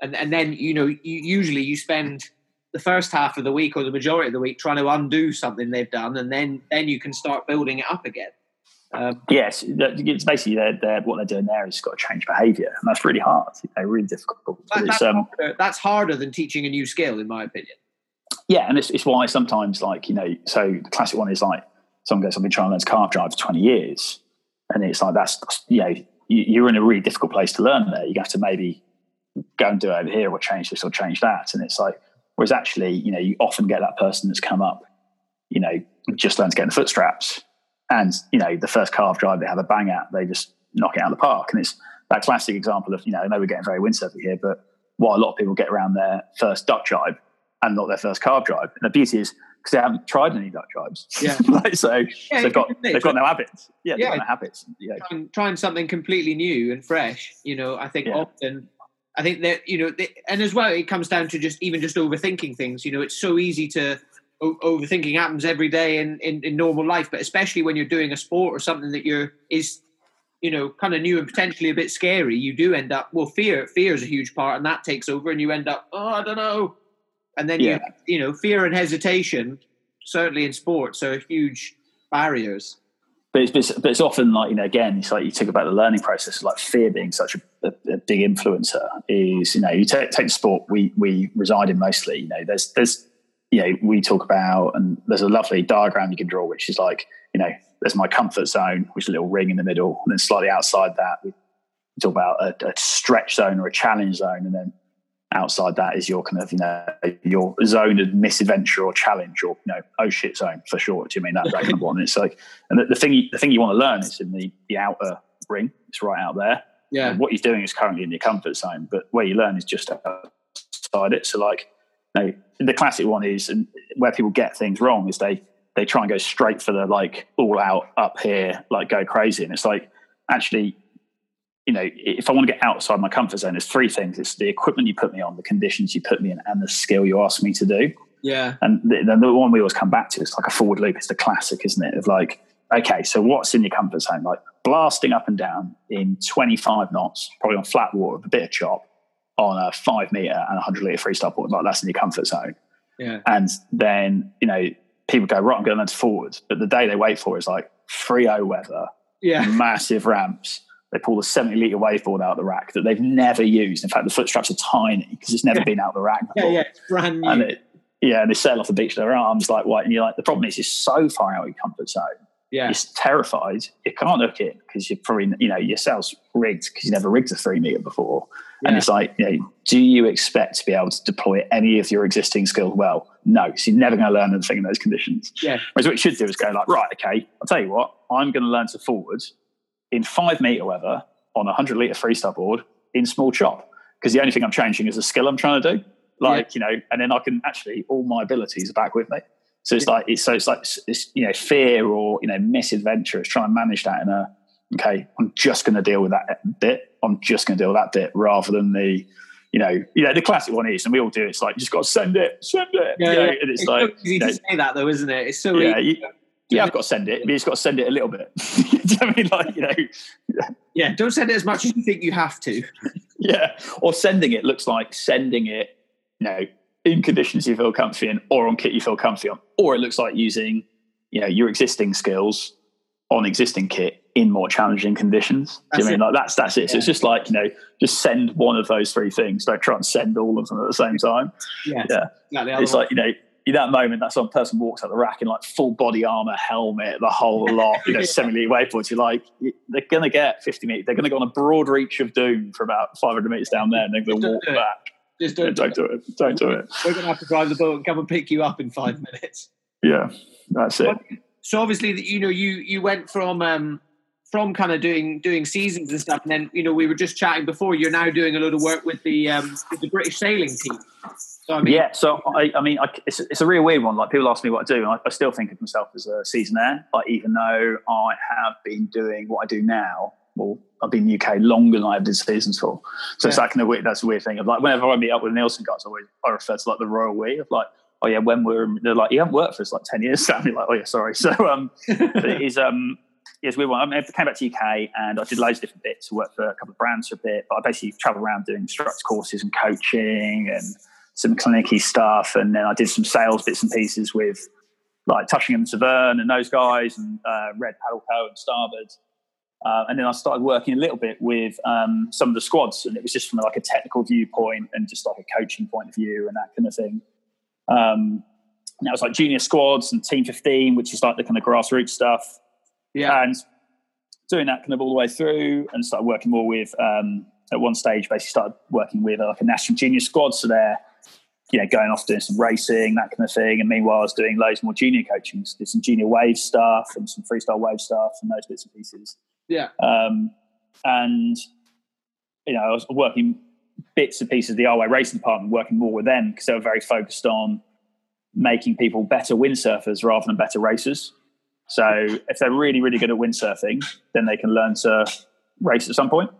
and, and then you know you, usually you spend the first half of the week or the majority of the week trying to undo something they've done, and then then you can start building it up again. Um, yes, it's basically they're, they're, what they're doing there is got to change behaviour, and that's really hard. Know, really difficult. That, that's, um, harder, that's, harder, than teaching a new skill, in my opinion. Yeah, and it's, it's why sometimes, like you know, so the classic one is like someone goes, "I've been trying to learn carve jibe for twenty years," and it's like that's you know you're in a really difficult place to learn there. You have to maybe go and do it over here, or change this, or change that, and it's like whereas actually, you know, you often get that person that's come up, you know, just learn to get in the foot straps and, you know, the first carve jibe they have a bang at, they just knock it out of the park. And it's that classic example of, you know, I know we're getting very windsurfy here, but what a lot of people get around their first duck jibe and not their first carve jibe. And the beauty is because they haven't tried any duck jibes. Yeah. *laughs* like, so, yeah, so they've got they've got no habits. Yeah, yeah. no habits. Yeah. Trying, trying, something completely new and fresh. You know, I think yeah. often I think that, you know, they, and as well it comes down to just even just overthinking things. You know, it's so easy to overthinking happens every day in, in, in normal life, but especially when you're doing a sport or something that you're is you know kind of new and potentially a bit scary, you do end up well fear fear is a huge part, and that takes over, and you end up oh I don't know, and then yeah. you you know fear and hesitation certainly in sports are huge barriers. But it's, but it's, but it's often like you know again it's like you talk about the learning process like fear being such a, a, a big influencer is you know you take, take the sport we we reside in mostly you know there's there's you know, we talk about, and there's a lovely diagram you can draw, which is like, you know, there's my comfort zone, which is a little ring in the middle, and then slightly outside that, we talk about a, a stretch zone or a challenge zone, and then outside that is your kind of, you know, your zone of misadventure or challenge, or you know, oh shit zone for short. Do you mean that, that kind of one? It's like, and the, the thing, you, the thing you want to learn is in the the outer ring. It's right out there. Yeah. And what you're doing is currently in your comfort zone, but where you learn is just outside it. So like know, the classic one is and where people get things wrong is they they try and go straight for the like all out up here, like go crazy, and it's like actually, you know, if I want to get outside my comfort zone, there's three things: it's the equipment you put me on, the conditions you put me in, and the skill you ask me to do. Yeah. And then the, the one we always come back to is like a forward loop. It's the classic, isn't it? Of like, okay, so what's in your comfort zone? Like blasting up and down in 25 knots, probably on flat water with a bit of chop on a five meter and hundred liter freestyle board, like that's in your comfort zone. Yeah. And then, you know, people go, right, I'm going to forward. But the day they wait for is like free O weather, yeah. *laughs* massive ramps. They pull the 70 litre waveboard out of the rack that they've never used. In fact, the foot straps are tiny because it's never yeah. been out of the rack before. Yeah, yeah, it's brand new. And it, yeah, and they sail off the beach with their arms like white. And you're like, the problem is, it's so far out of your comfort zone yeah. You're terrified. You can't look it because you're probably, you know, your sail's rigged because you never rigged a three meter before. Yeah. And it's like, you know, do you expect to be able to deploy any of your existing skills well? No. So you're never going to learn anything in those conditions. Yeah. Whereas what you should do is go like, right, okay, I'll tell you what, I'm going to learn to forward in five meter weather on a hundred litre freestyle board in small chop. Because the only thing I'm changing is the skill I'm trying to do. Like, yeah. you know, and then I can actually, all my abilities are back with me. So it's like it's so it's like it's you know fear or you know misadventure. It's trying to manage that in a okay. I'm just going to deal with that bit. I'm just going to deal with that bit rather than the you know you know the classic one is, and we all do. It, it's like you just got to send it, send it. Yeah, you know, yeah. And it's, it's like so easy you know, to say that though, isn't it? It's so yeah. Easy. You, yeah, I've got to send it. But you've got to send it a little bit. *laughs* you know I mean? Like, you know, yeah. don't send it as much as you think you have to. *laughs* yeah, or sending it looks like sending it, you know, in conditions you feel comfy in or on kit you feel comfy on or it looks like using you know your existing skills on existing kit in more challenging conditions do you mean like that's that's it yeah. so it's just like you know just send one of those three things don't try and send all of them at the same time yeah yeah it's like you know in that moment, that some person walks out the rack in like full body armor, helmet, the whole lot, you know, *laughs* semi elite wakeboards. You're like, they're going to get 50 meters. They're going to go on a broad reach of doom for about 500 meters down there and they're going to walk back. Just don't, don't do it. Don't do it. We're going to have to drive the boat and come and pick you up in five minutes. Yeah, that's it. So obviously, you know, you you went from um, from kind of doing doing seasons and stuff, and then you know we were just chatting before. You're now doing a lot of work with the um, with the British sailing team. So, I mean, yeah, so I, I mean, I, it's, it's a real weird one. Like people ask me what I do, and I, I still think of myself as a seasonaire. Like even though I have been doing what I do now, well, I've been in the UK longer than I've did seasons for. So yeah. it's like kind of weird, that's a weird thing of like, whenever I meet up with Neilson guys, I always, I refer to like the royal we of like, oh yeah, when we're, they're like, you haven't worked for us like 10 years. *laughs* So I'm like, oh yeah, sorry. So, um, it is, um, yes, we were, I, mean, I came back to UK and I did loads of different bits, worked for a couple of brands for a bit, but I basically travel around doing instructor courses and coaching and some clinicky stuff, and then I did some sales bits and pieces with like Tushingham and Severne and those guys, and uh, Red Paddle Co and Starboard. Uh, and then I started working a little bit with um, some of the squads, and it was just from like a technical viewpoint and just like a coaching point of view and that kind of thing. Um, and that was like junior squads and Team 15, which is like the kind of grassroots stuff. Yeah. And doing that kind of all the way through and started working more with, um, at one stage, basically started working with uh, like a national junior squad. So they're, you know, going off doing some racing, that kind of thing. And meanwhile, I was doing loads more junior coaching, did some junior wave stuff and some freestyle wave stuff and those bits and pieces. Yeah. Um, and, you know, I was working bits and pieces of the RYA racing department, working more with them because they were very focused on making people better windsurfers rather than better racers. So if they're really, really good at windsurfing, then they can learn to race at some point.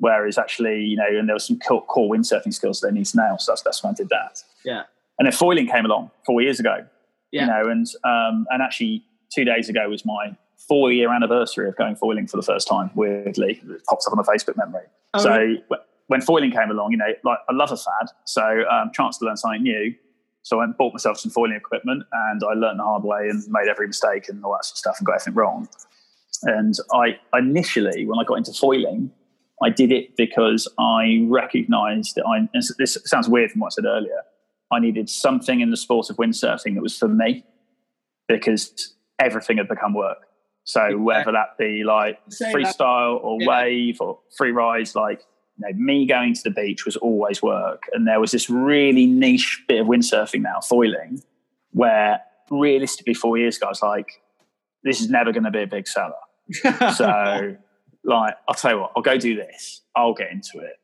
Whereas actually, you know, and there was some core, core windsurfing skills they need to nail. So that's, that's when I did that. Yeah. And then foiling came along four years ago. Yeah. You know, and um, and actually two days ago was my four year anniversary of going foiling for the first time. Weirdly, it pops up on my Facebook memory. Oh, so really? when foiling came along, you know, like I love a fad, so um, chance to learn something new. So I bought myself some foiling equipment, and I learned the hard way and made every mistake and all that sort of stuff, and got everything wrong. And I initially, when I got into foiling, I did it because I recognised that I. And this sounds weird from what I said earlier. I needed something in the sport of windsurfing that was for me, because everything had become work. So whether that be like Say that- freestyle or Yeah. wave or free rides, like you know, me going to the beach was always work. And there was this really niche bit of windsurfing now, foiling, where realistically four years ago, I was like, this is never going to be a big seller. *laughs* So, like, I'll tell you what, I'll go do this. I'll get into it.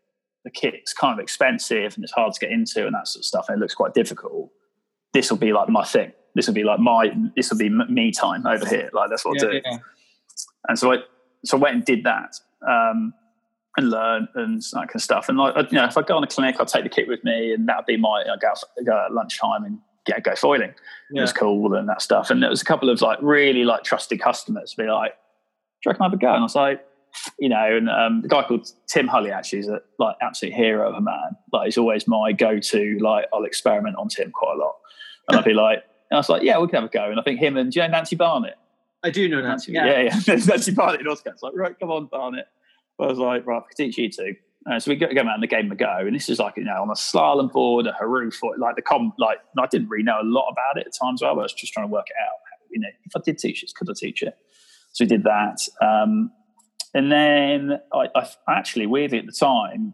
The kit's kind of expensive and it's hard to get into and that sort of stuff. And it looks quite difficult. This will be like my thing. This will be like my, this will be me time over here. Like, that's what I'll yeah, do. yeah. And so I, so I went and did that um, and learned and that kind of stuff. And like, you know, if I go on a clinic, I'll take the kit with me, and that'd be my I go, out, go at lunchtime and get go foiling. It was cool and that stuff. And there was a couple of like really like trusted customers be like, "Do you reckon I have a go?" And I was like, you know, and um, the guy called Tim Hully actually is a like absolute hero of a man. Like he's always my go-to. Like I'll experiment on Tim quite a lot, and I'd be *laughs* like, and I was like, yeah, we can have a go. And I think him and do you know Nancy Barnett. I do know that. Nancy, Yeah. yeah, yeah. *laughs* Nancy Barnett in Oscar. It's like, right, come on, Barnett. I was like, right, I can teach you two. Uh, so we go, go out and the game a go, and this is like you know on a slalom board, a Haru foot, like the com, like I didn't really know a lot about it at times. Well, I was just trying to work it out. You know, if I did teach it, could I teach it? So we did that, um, and then I, I actually weirdly at the time,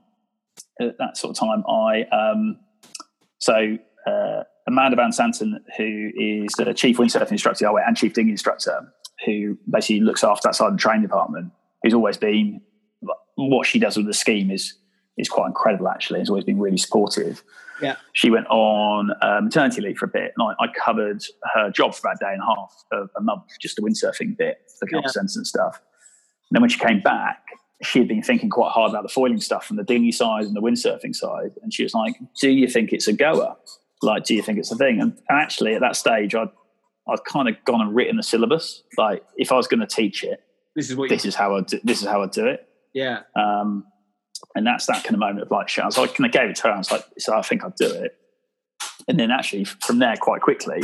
at that sort of time, I um, so uh, Amanda Van Santen, who is the chief windsurfing instructor and chief dinghy instructor, who basically looks after that side of the training department, who's always been what she does with the scheme is is quite incredible. Actually, has always been really supportive. Yeah. She went on uh, maternity leave for a bit, and I, I covered her job for about a day and a half, a, a month, just the windsurfing bit, looking Yeah. after and stuff. And then when she came back, she had been thinking quite hard about the foiling stuff from the dinghy side and the windsurfing side, and she was like, "Do you think it's a goer? Like, do you think it's a thing?" And, and actually, at that stage, I'd I'd kind of gone and written the syllabus. Like, if I was going to teach it, This is what this is how I do, this is how I do it. Yeah. Um, and that's that kind of moment of like, shit. So I kind of gave it to her. I was like, so I think I'd do it. And then actually from there, quite quickly,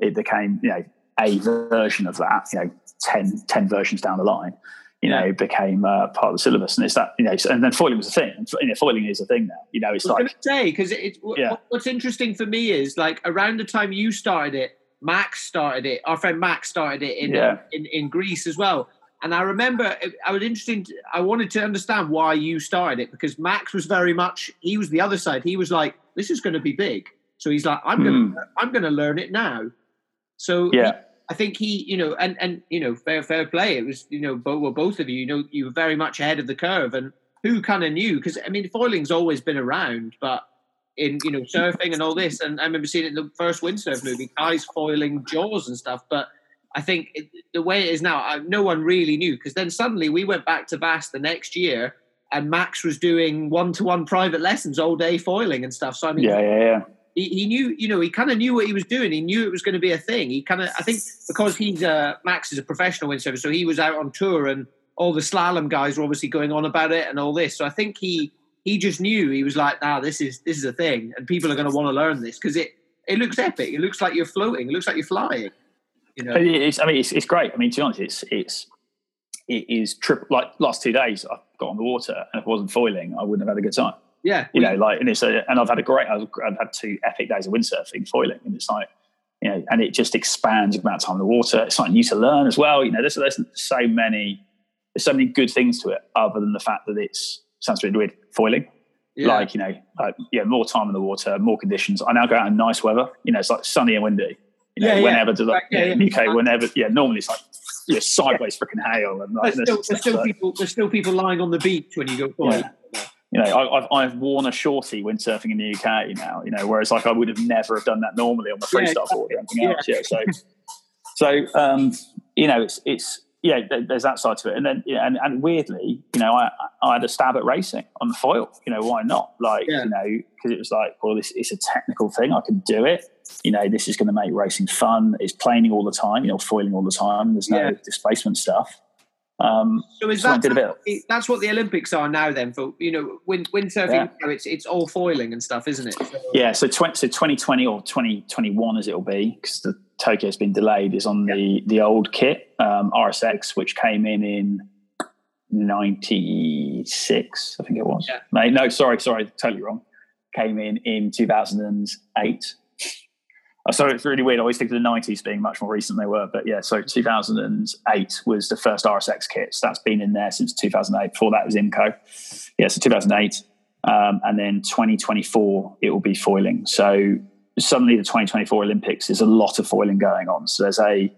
it became, you know, a version of that, you know, 10, 10 versions down the line, you know, became uh, part of the syllabus. And it's that, you know, and then foiling was a thing. And, you know, foiling is a thing now. You know, it's I was like, going to say because it, Yeah. what's interesting for me is like around the time you started it, Max started it. Our friend Max started it in Yeah. in, in Greece as well. And I remember I was interested. I wanted to understand why you started it because Max was very much he was the other side. He was like, "This is going to be big," so he's like, "I'm Hmm. gonna I'm gonna learn it now." So yeah, I think he, you know, and and you know, fair fair play. It was, you know, both well, both of you, you know, you were very much ahead of the curve, and who kind of knew? Because I mean, foiling's always been around, but in you know surfing and all this, and I remember seeing it in the first windsurf movie, guys foiling jaws and stuff. But I think it, the way it is now, I, no one really knew. Because then suddenly we went back to Vass the next year, and Max was doing one to one private lessons all day foiling and stuff. So I mean, yeah, yeah, yeah. He, he knew, you know, he kind of knew what he was doing. He knew it was going to be a thing. He kind of, I think, because he's uh, Max is a professional windsurfer, so he was out on tour, and all the slalom guys were obviously going on about it and all this. So I think he he just knew he was like, "Now ah, this is this is a thing, and people are going to want to learn this because it it looks epic. It looks like you're floating. It looks like you're flying." You know, it's, I mean, it's, it's great. I mean, to be honest, it's it's it is triple. Like last two days, I got on the water, and if it wasn't foiling, I wouldn't have had a good time. Yeah, you know, like and it's a, and I've had a great. I've, I've had two epic days of windsurfing, foiling, and it's like you know, and it just expands the amount of time in the water. It's something new to learn as well. You know, there's, there's so many, there's so many good things to it other than the fact that it's sounds really weird foiling. Yeah. Like you know, like yeah, more time in the water, more conditions. I now go out in nice weather. You know, it's like sunny and windy. You know, yeah, whenever yeah. like, yeah, yeah, UK, whenever yeah, normally it's like yeah, sideways freaking hail and like, there's, still, there's still people there's still people lying on the beach when you go foiling you know, I, have I've worn a shorty when surfing in the UK now, you know, whereas like I would have never have done that normally on the freestyle yeah, board or anything yeah. else. Yeah. So, so, um, you know, it's, it's, yeah, there's that side to it. And then, yeah, and, and weirdly, you know, I, I had a stab at racing on the foil, you know, why not? Like, yeah. you know, because it was like, well, this it's a technical thing. I can do it. You know, this is going to make racing fun. It's planing all the time, you know, foiling all the time. There's no displacement stuff. Um, so is that that's what the Olympics are now? Then for you know wind, windsurfing, yeah. you know, it's it's all foiling and stuff, isn't it? So, yeah. So, 20, so 2020 or 2021 as it will be because the Tokyo has been delayed is on yeah. the the old kit um, RSX, which came in in 96, I think it was. Yeah. No, sorry, sorry, totally wrong. Came in in 2008. Oh, sorry, it's really weird. I always think of the 90s being much more recent than they were. But yeah, so 2008 was the first RSX kits. That's been in there since 2008. Before that was IMCO. Yeah, so 2008. Um, and then 2024, it will be foiling. So suddenly the 2024 Olympics is a lot of foiling going on. So there's a,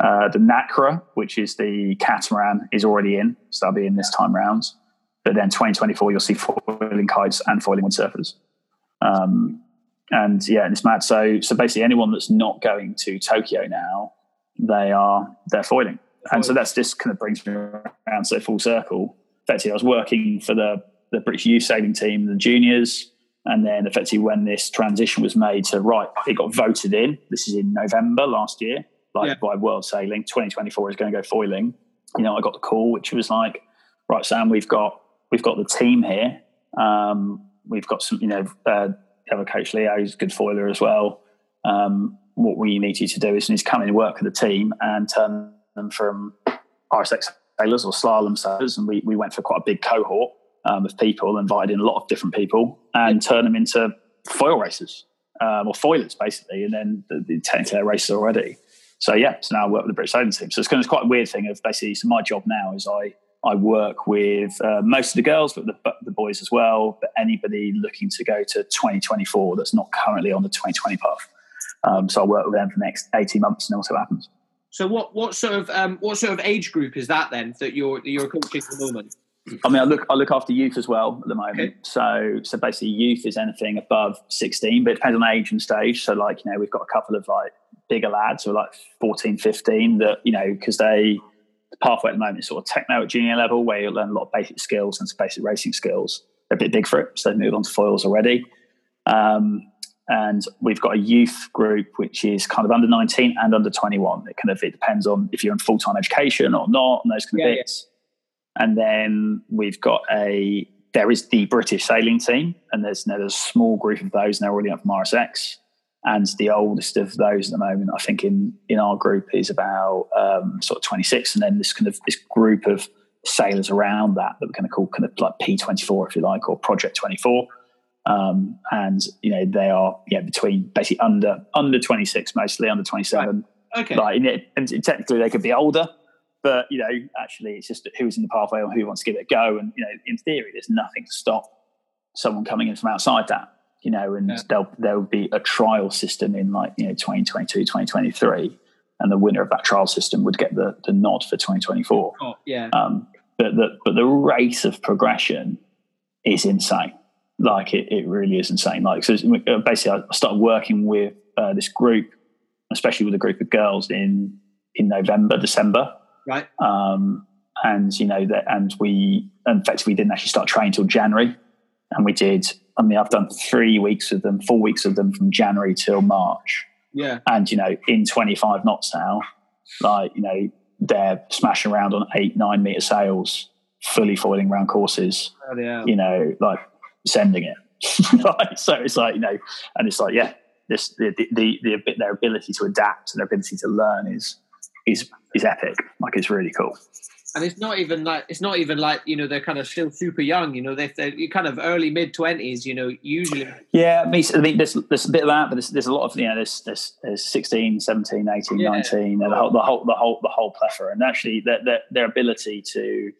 uh, the NACRA, which is the catamaran, is already in. So that'll be in this time round. But then 2024, you'll see foiling kites and foiling windsurfers. Um, and yeah, and it's mad. So so basically, anyone that's not going to Tokyo now, they are they're foiling, and so that's just kind of brings me around so full circle. Effectively, I was working for the the British youth sailing team, the juniors, and then effectively when this transition was made to right, it got voted in. This is in November last year, like yeah. by World Sailing. 2024 is going to go foiling. You know, I got the call, which was like, right, Sam, we've got we've got the team here. Um, we've got some, you know, uh, other coach Leo, who's a good foiler as well. Um, what we need you to do is, is come in and work with the team and turn them from RSX sailors or slalom sailors. And we, we went for quite a big cohort um, of people, invited in a lot of different people, and turn them into foil racers um, or foilers, basically. And then the, the technically racers already. So yeah, so now I work with the British sailing team. So it's kind of quite a weird thing of basically. So my job now is I I work with uh, most of the girls, but the, the, boys as well. But anybody looking to go to 2024 that's not currently on the 2020 path. Um, so I work with them for the next 18 months, and also what happens. So what what sort of um, what sort of age group is that then that you're that you're coaching at the moment? I mean, I look I look after youth as well at the moment. Okay. So so basically, youth is anything above 16, but it depends on age and stage. So like you know, we've got a couple of like bigger lads who are like 14, 15 that you know because they the pathway at the moment is sort of techno at junior level, where you learn a lot of basic skills and some basic racing skills. They're a bit big for it, so they've moved on to foils already. Um, and we've got a youth group which is kind of under 19 and under 21. It kind of it depends on if you're in full time education or not, and those kind of yeah, bits. Yeah. And then we've got a there is the British sailing team, and there's, there's a small group of those, and they're already up from RSX and the oldest of those at the moment, I think in in our group is about um, sort of 26, and then this kind of this group of sailors around that that we're going to call kind of like P24, if you like, or Project 24. Um, and you know they are yeah between basically under under 26 mostly under 27 right. okay. Like, and technically they could be older but you know actually it's just who's in the pathway or who wants to give it a go. And you know in theory there's nothing to stop someone coming in from outside that you know, and yeah. there'll there'll be a trial system in like you know 2022, 2023, and the winner of that trial system would get the the nod for 2024. Oh, yeah. Um, but the but the rate of progression is insane. Like it, it really is insane. Like so, uh, basically, I started working with uh, this group, especially with a group of girls in in November, December. Right. Um, and you know that, and we in fact we didn't actually start training until January, and we did I mean, I've done three weeks of them, four weeks of them from January till March. Yeah. And, you know, in 25 knots now, like, you know, they're smashing around on eight, nine meter sails, fully foiling around courses. Oh, yeah. You know, like sending it. *laughs* right? So it's like you know, and it's like yeah, this the the, the, the their ability to adapt and their ability to learn is is is epic. Like it's really cool and it's not even like it's not even like you know they're kind of still super young you know they're, they're kind of early mid 20s you know usually. Yeah I mean, there's, there's a bit of that but there's, there's a lot of you know there's, there's, there's 16 17 18 yeah. 19 the whole the whole the whole the whole plethora. And actually their, their, their ability to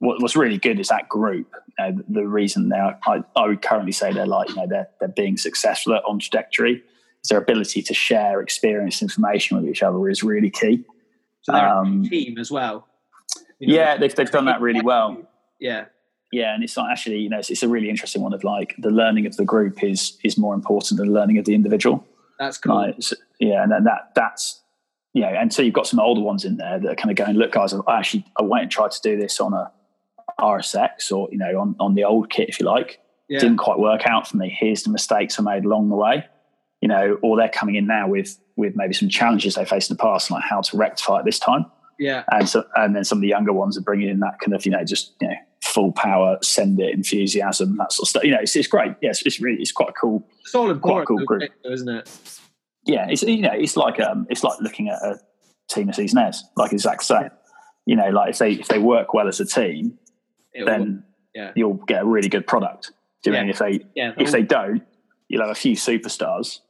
what, what's really good is that group you know, the, the reason they're I, I would currently say they're like you know they're, they're being successful at on trajectory is their ability to share experience information with each other is really key. So they're um, a team as well you know, yeah, they've, they've done that really well. Yeah. Yeah, and it's not actually, you know, it's, it's, a really interesting one of like the learning of the group is is more important than the learning of the individual. That's cool. Like, yeah, and then that that's you know, and so you've got some older ones in there that are kind of going, look, guys, I actually I went and tried to do this on a RSX or you know on on the old kit if you like. Yeah. Didn't quite work out for me. Here's the mistakes I made along the way. You know, or they're coming in now with with maybe some challenges they faced in the past, like how to rectify it this time. Yeah. And so, and then some of the younger ones are bringing in that kind of, you know, just, you know, full power, send it, enthusiasm, that sort of stuff. You know, it's, it's great. Yes, it's really, it's quite a cool, it's all important, cool group, isn't it? Yeah. It's, you know, it's like, um, it's like looking at a team of seasoners, like exact same. Yeah. You know, like if they, if they work well as a team, It'll, then yeah. you'll get a really good product. Do you yeah. mean if they, yeah, if they don't, you'll have a few superstars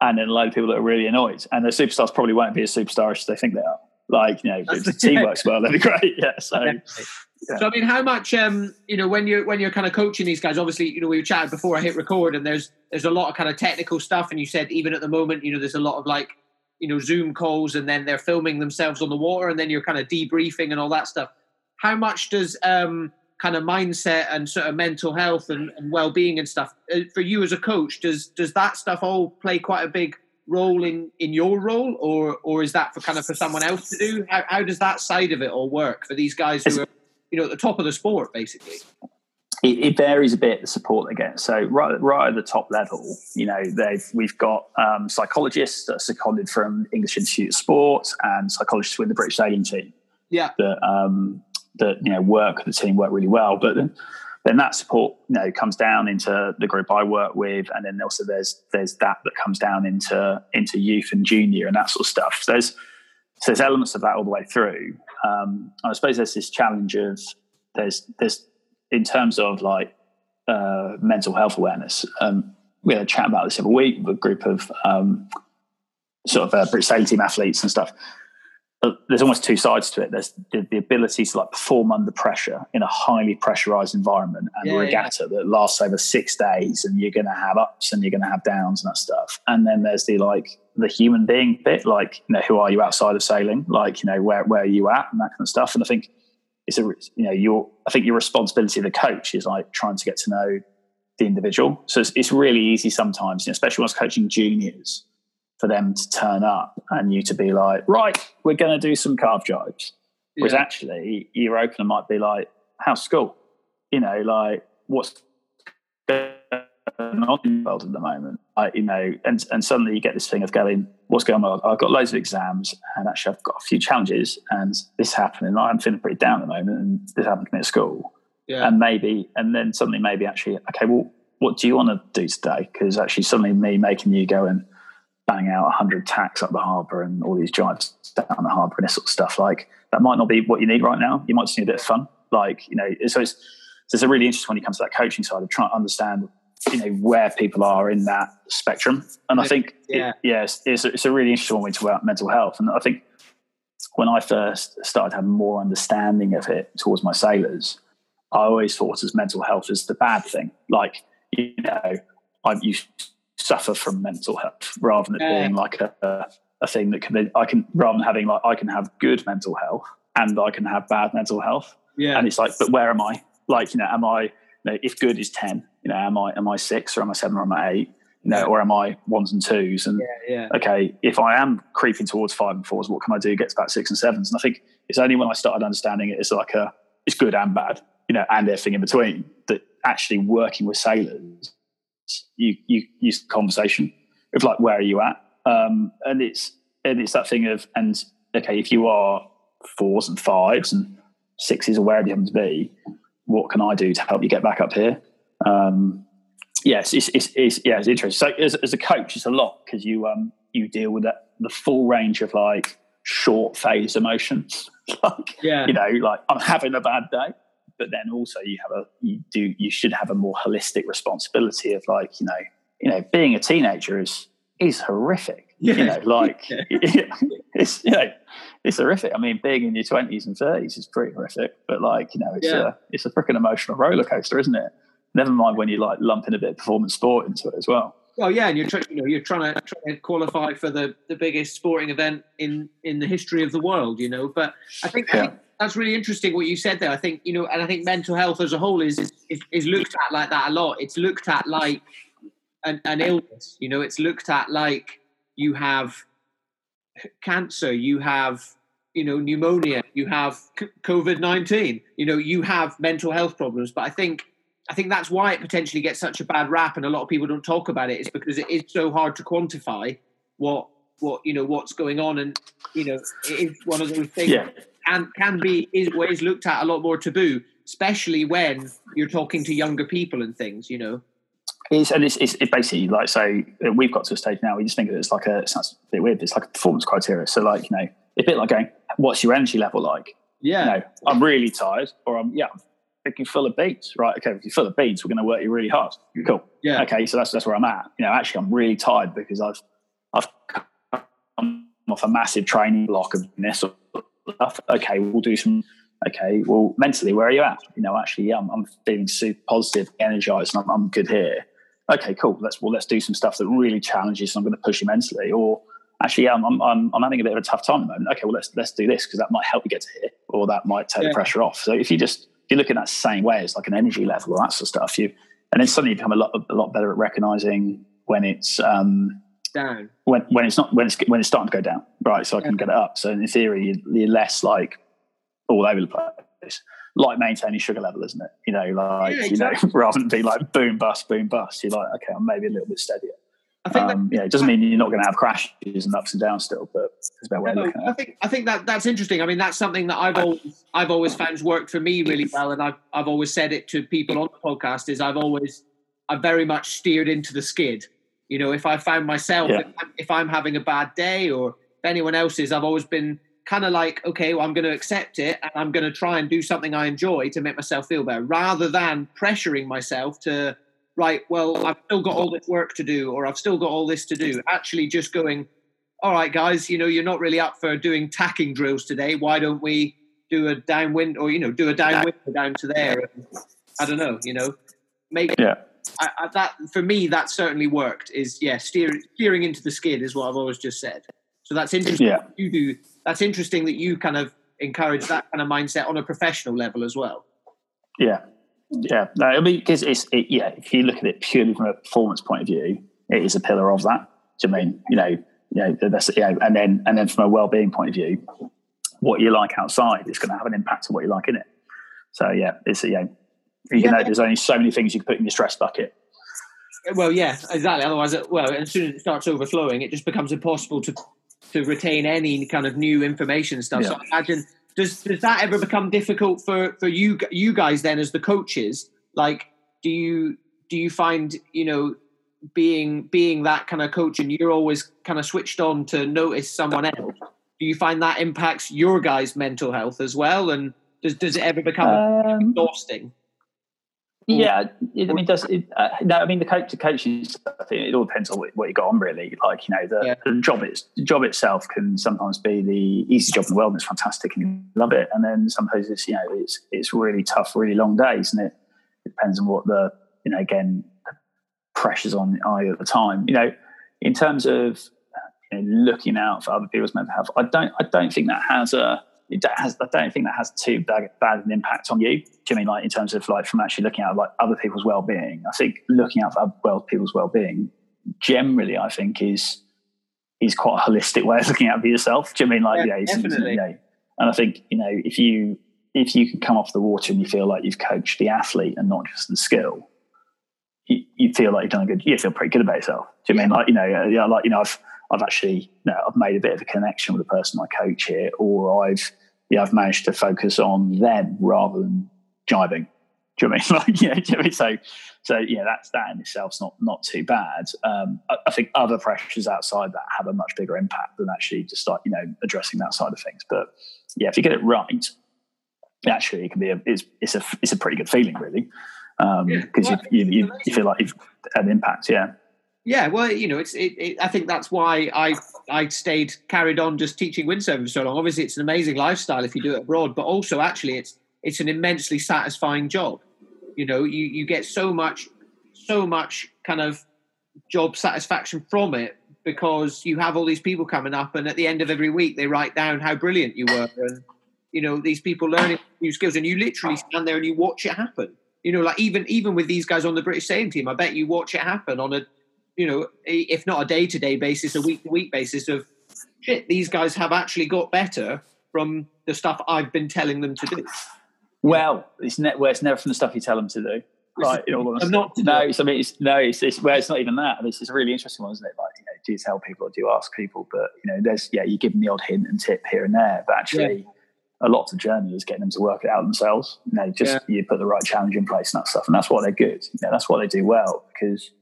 and then a load of people that are really annoyed. And the superstars probably won't be as superstarish as they think they are. Like, you know, if the team works well, that'd be great. *laughs* Yeah. So, yeah. so I mean, how much, um, you know, when you're when you're kind of coaching these guys, obviously, you know, we were chatted before I hit record, and there's there's a lot of kind of technical stuff, and you said even at the moment, you know, there's a lot of like, you know, Zoom calls, and then they're filming themselves on the water, and then you're kind of debriefing and all that stuff. How much does um kind of mindset and sort of mental health and, and well-being and stuff uh, for you as a coach does does that stuff all play quite a big role in in your role, or or is that for kind of for someone else to do? How, how does that side of it all work for these guys who are you know at the top of the sport, basically? It, it, varies a bit the support they get. So right, right at the top level, you know, they've we've got um, psychologists that are seconded from English Institute of Sport and psychologists with the British sailing team. Yeah, that um, that you know work the team work really well. But then then that support you know comes down into the group I work with, and then also there's there's that that comes down into into youth and junior and that sort of stuff. So there's so there's elements of that all the way through. Um, I suppose there's this challenge of there's there's in terms of like uh, mental health awareness. Um, we had a chat about this every week with a group of um, sort of uh, British sailing team athletes and stuff Uh, there's almost two sides to it. There's the, the, ability to like perform under pressure in a highly pressurized environment and yeah, a regatta yeah. that lasts over six days, and you're going to have ups and you're going to have downs and that stuff. And then there's the like the human being bit, like you know, who are you outside of sailing? Like you know, where where are you at and that kind of stuff. And I think it's a you know your I think your responsibility of the coach is like trying to get to know the individual. So it's, it's really easy sometimes, you know, especially when I was coaching juniors for them to turn up and you to be like, right, we're going to do some carve jibes. Yeah. Whereas actually, your opener might be like, how's school? You know, like, what's going on in the world at the moment? I, you know, and, and suddenly you get this thing of going, what's going on? I've got loads of exams and actually I've got a few challenges and this happened and I'm feeling pretty down at the moment and this happened to me at school. Yeah. And maybe, and then suddenly maybe actually, okay, well, what do you want to do today? Because actually suddenly me making you go and bang out 100 tacks up the harbour and all these drives down the harbour and this sort of stuff. Like that might not be what you need right now. You might just need a bit of fun. Like, you know, so it's, so it's a really interesting when it comes to that coaching side of trying to understand, you know, where people are in that spectrum. And I think, yeah, it, yeah it's, it's, a, it's a really interesting one about mental health. And I think when I first started having more understanding of it towards my sailors, I always thought as mental health as the bad thing. Like, you know, I've used suffer from mental health rather than yeah. being like a, a thing that can be, I can, rather than having like, I can have good mental health and I can have bad mental health. Yeah. And it's like, but where am I? Like, you know, am I, you know, if good is 10, you know, am I, am I six or am I seven or am I eight? You know, or am I ones and twos? And yeah, yeah. okay, if I am creeping towards five and fours, what can I do? Get to about six and sevens. And I think it's only when I started understanding it, it's like a, it's good and bad, you know, and everything in between that actually working with sailors you you use the conversation of like where are you at um, and it's and it's that thing of and okay if you are fours and fives and sixes or wherever you happen to be what can i do to help you get back up here um, Yes, it's, it's, it's yeah, it's interesting. So as, as a coach, it's a lot because you um you deal with that, the full range of like short phase emotions. *laughs* like yeah. you know, like I'm having a bad day, but then also you have a you do you should have a more holistic responsibility of like you know you know being a teenager is is horrific. Yeah. You know, like *laughs* *laughs* it's you know it's horrific. I mean, being in your twenties and thirties is pretty horrific, but like you know, it's yeah. a it's a freaking emotional roller coaster, isn't it? Never mind when you like lump in a bit of performance sport into it as well. Well, yeah, and you're trying, you know, you're trying to, trying to qualify for the, the biggest sporting event in, in the history of the world, you know. But I think, yeah. I think that's really interesting what you said there. I think you know, and I think mental health as a whole is is, is looked at like that a lot. It's looked at like an, an illness. You know, it's looked at like you have cancer, you have you know pneumonia, you have COVID nineteen. You know, you have mental health problems. But I think I think that's why it potentially gets such a bad rap, and a lot of people don't talk about it. Is because it is so hard to quantify what what you know what's going on, and you know it is one of those things. Yeah. And can be is is looked at a lot more taboo, especially when you're talking to younger people and things. You know. It's, and it's, it's it basically like so uh, we've got to a stage now we just think of it as like a it sounds a bit weird but it's like a performance criteria so like you know it's a bit like going what's your energy level like yeah you know, i'm really tired or i'm yeah you're full of beats, right? Okay, if you're full of beats, we're going to work you really hard. Cool. Yeah. Okay, so that's that's where I'm at. You know, actually, I'm really tired because I've I've come off a massive training block of this stuff. Okay, we'll do some. Okay, well, mentally, where are you at? You know, actually, yeah, I'm, I'm feeling super positive, energized, and I'm, I'm good here. Okay, cool. Let's well, let's do some stuff that really challenges. And I'm going to push you mentally, or actually, yeah, I'm, I'm, I'm having a bit of a tough time at the moment. Okay, well, let's let's do this because that might help you get to here, or that might take yeah. the pressure off. So if you just if you look at that same way it's like an energy level or that sort of stuff, you and then suddenly you become a lot a lot better at recognizing when it's um, down when when it's not when it's when it's starting to go down right so i can get it up so in theory you're less like all over the place like maintaining sugar level isn't it you know like yeah, exactly. you know *laughs* rather than be like boom bust boom bust you're like okay i'm maybe a little bit steadier I think um, that, yeah, it doesn't mean you're not going to have crashes and ups and downs still, but it's about way no, looking at I think I think that that's interesting. I mean, that's something that I've always I've always found worked for me really well, and I've I've always said it to people on the podcast. Is I've always I've very much steered into the skid. You know, if I found myself yeah. if I'm having a bad day or if anyone else is, I've always been kind of like, okay, well, I'm going to accept it and I'm going to try and do something I enjoy to make myself feel better, rather than pressuring myself to right, well, I've still got all this work to do, or I've still got all this to do. Actually, just going, all right, guys, you know, you're not really up for doing tacking drills today. Why don't we do a downwind, or you know, do a downwind down to there? And, I don't know, you know, make yeah. I, I, that for me, that certainly worked. Is yeah, steering steering into the skid is what I've always just said. So that's interesting. Yeah. You do. That's interesting that you kind of encourage that kind of mindset on a professional level as well. Yeah, yeah, no, I mean, because it's it, yeah. If you look at it purely from a performance point of view, it is a pillar of that. Do you mean you know you know that's you know, and then and then from a well-being point of view, what you like outside is going to have an impact on what you like in it. So yeah, it's you know, you yeah. know there's only so many things you can put in your stress bucket. Well, yeah, exactly. Otherwise, it, well, as soon as it starts overflowing, it just becomes impossible to to retain any kind of new information stuff. Yeah. So I imagine does does that ever become difficult for for you you guys then as the coaches? Like, do you do you find you know being being that kind of coach and you're always kind of switched on to notice someone else? Do you find that impacts your guys' mental health as well? And does does it ever become um, exhausting? Yeah, I mean, does it, uh, no? I mean, the coach, the coaching stuff. It all depends on what, what you got on, really. Like, you know, the, yeah. the job it's, the job itself can sometimes be the easy job in the world, and it's fantastic, and you love it. And then sometimes it's, you know, it's it's really tough, really long days, and it, it depends on what the, you know, again, pressures on the eye at the time. You know, in terms of you know, looking out for other people's mental health, I don't, I don't think that has a it has, I don't think that has too bad, bad an impact on you. Do you mean like in terms of like from actually looking at like other people's well being? I think looking out for other well, people's well being generally, I think is is quite a holistic way of looking out for yourself. Do you mean like yeah, yeah definitely? You know, and I think you know if you if you can come off the water and you feel like you've coached the athlete and not just the skill, you, you feel like you've done a good. You feel pretty good about yourself. Do you yeah. mean like you know yeah like you know I've I've actually, you know, I've made a bit of a connection with the person I coach here, or I've, yeah, I've managed to focus on them rather than jibing. Do you know what I mean? *laughs* Like, yeah, do you know I mean? So, so yeah, that's that in itself's not not too bad. Um, I, I, think other pressures outside that have a much bigger impact than actually just start, you know, addressing that side of things. But yeah, if you get it right, actually, it can be a it's it's a it's a pretty good feeling, really, because um, yeah, well, you, you, you, you feel like you've had an impact. Yeah. Yeah, well, you know, it's. It, it, I think that's why I I stayed carried on just teaching windsurfing for so long. Obviously, it's an amazing lifestyle if you do it abroad, but also actually, it's it's an immensely satisfying job. You know, you you get so much so much kind of job satisfaction from it because you have all these people coming up, and at the end of every week, they write down how brilliant you were, and you know these people learning new skills, and you literally stand there and you watch it happen. You know, like even even with these guys on the British sailing team, I bet you watch it happen on a you know, if not a day to day basis, a week to week basis of shit, these guys have actually got better from the stuff I've been telling them to do. Well, it's, ne- well, it's never from the stuff you tell them to do. Right, in all honesty. Not no, it's, I mean, it's, no, it's, it's, well, it's not even that. I mean, it's, it's a really interesting one, isn't it? Like, you know, do you tell people or do you ask people? But, you know, there's, yeah, you give them the odd hint and tip here and there, but actually, yeah. a lot of the journey is getting them to work it out themselves. You know, just yeah. you put the right challenge in place and that stuff. And that's why they're good. You know, that's why they do well because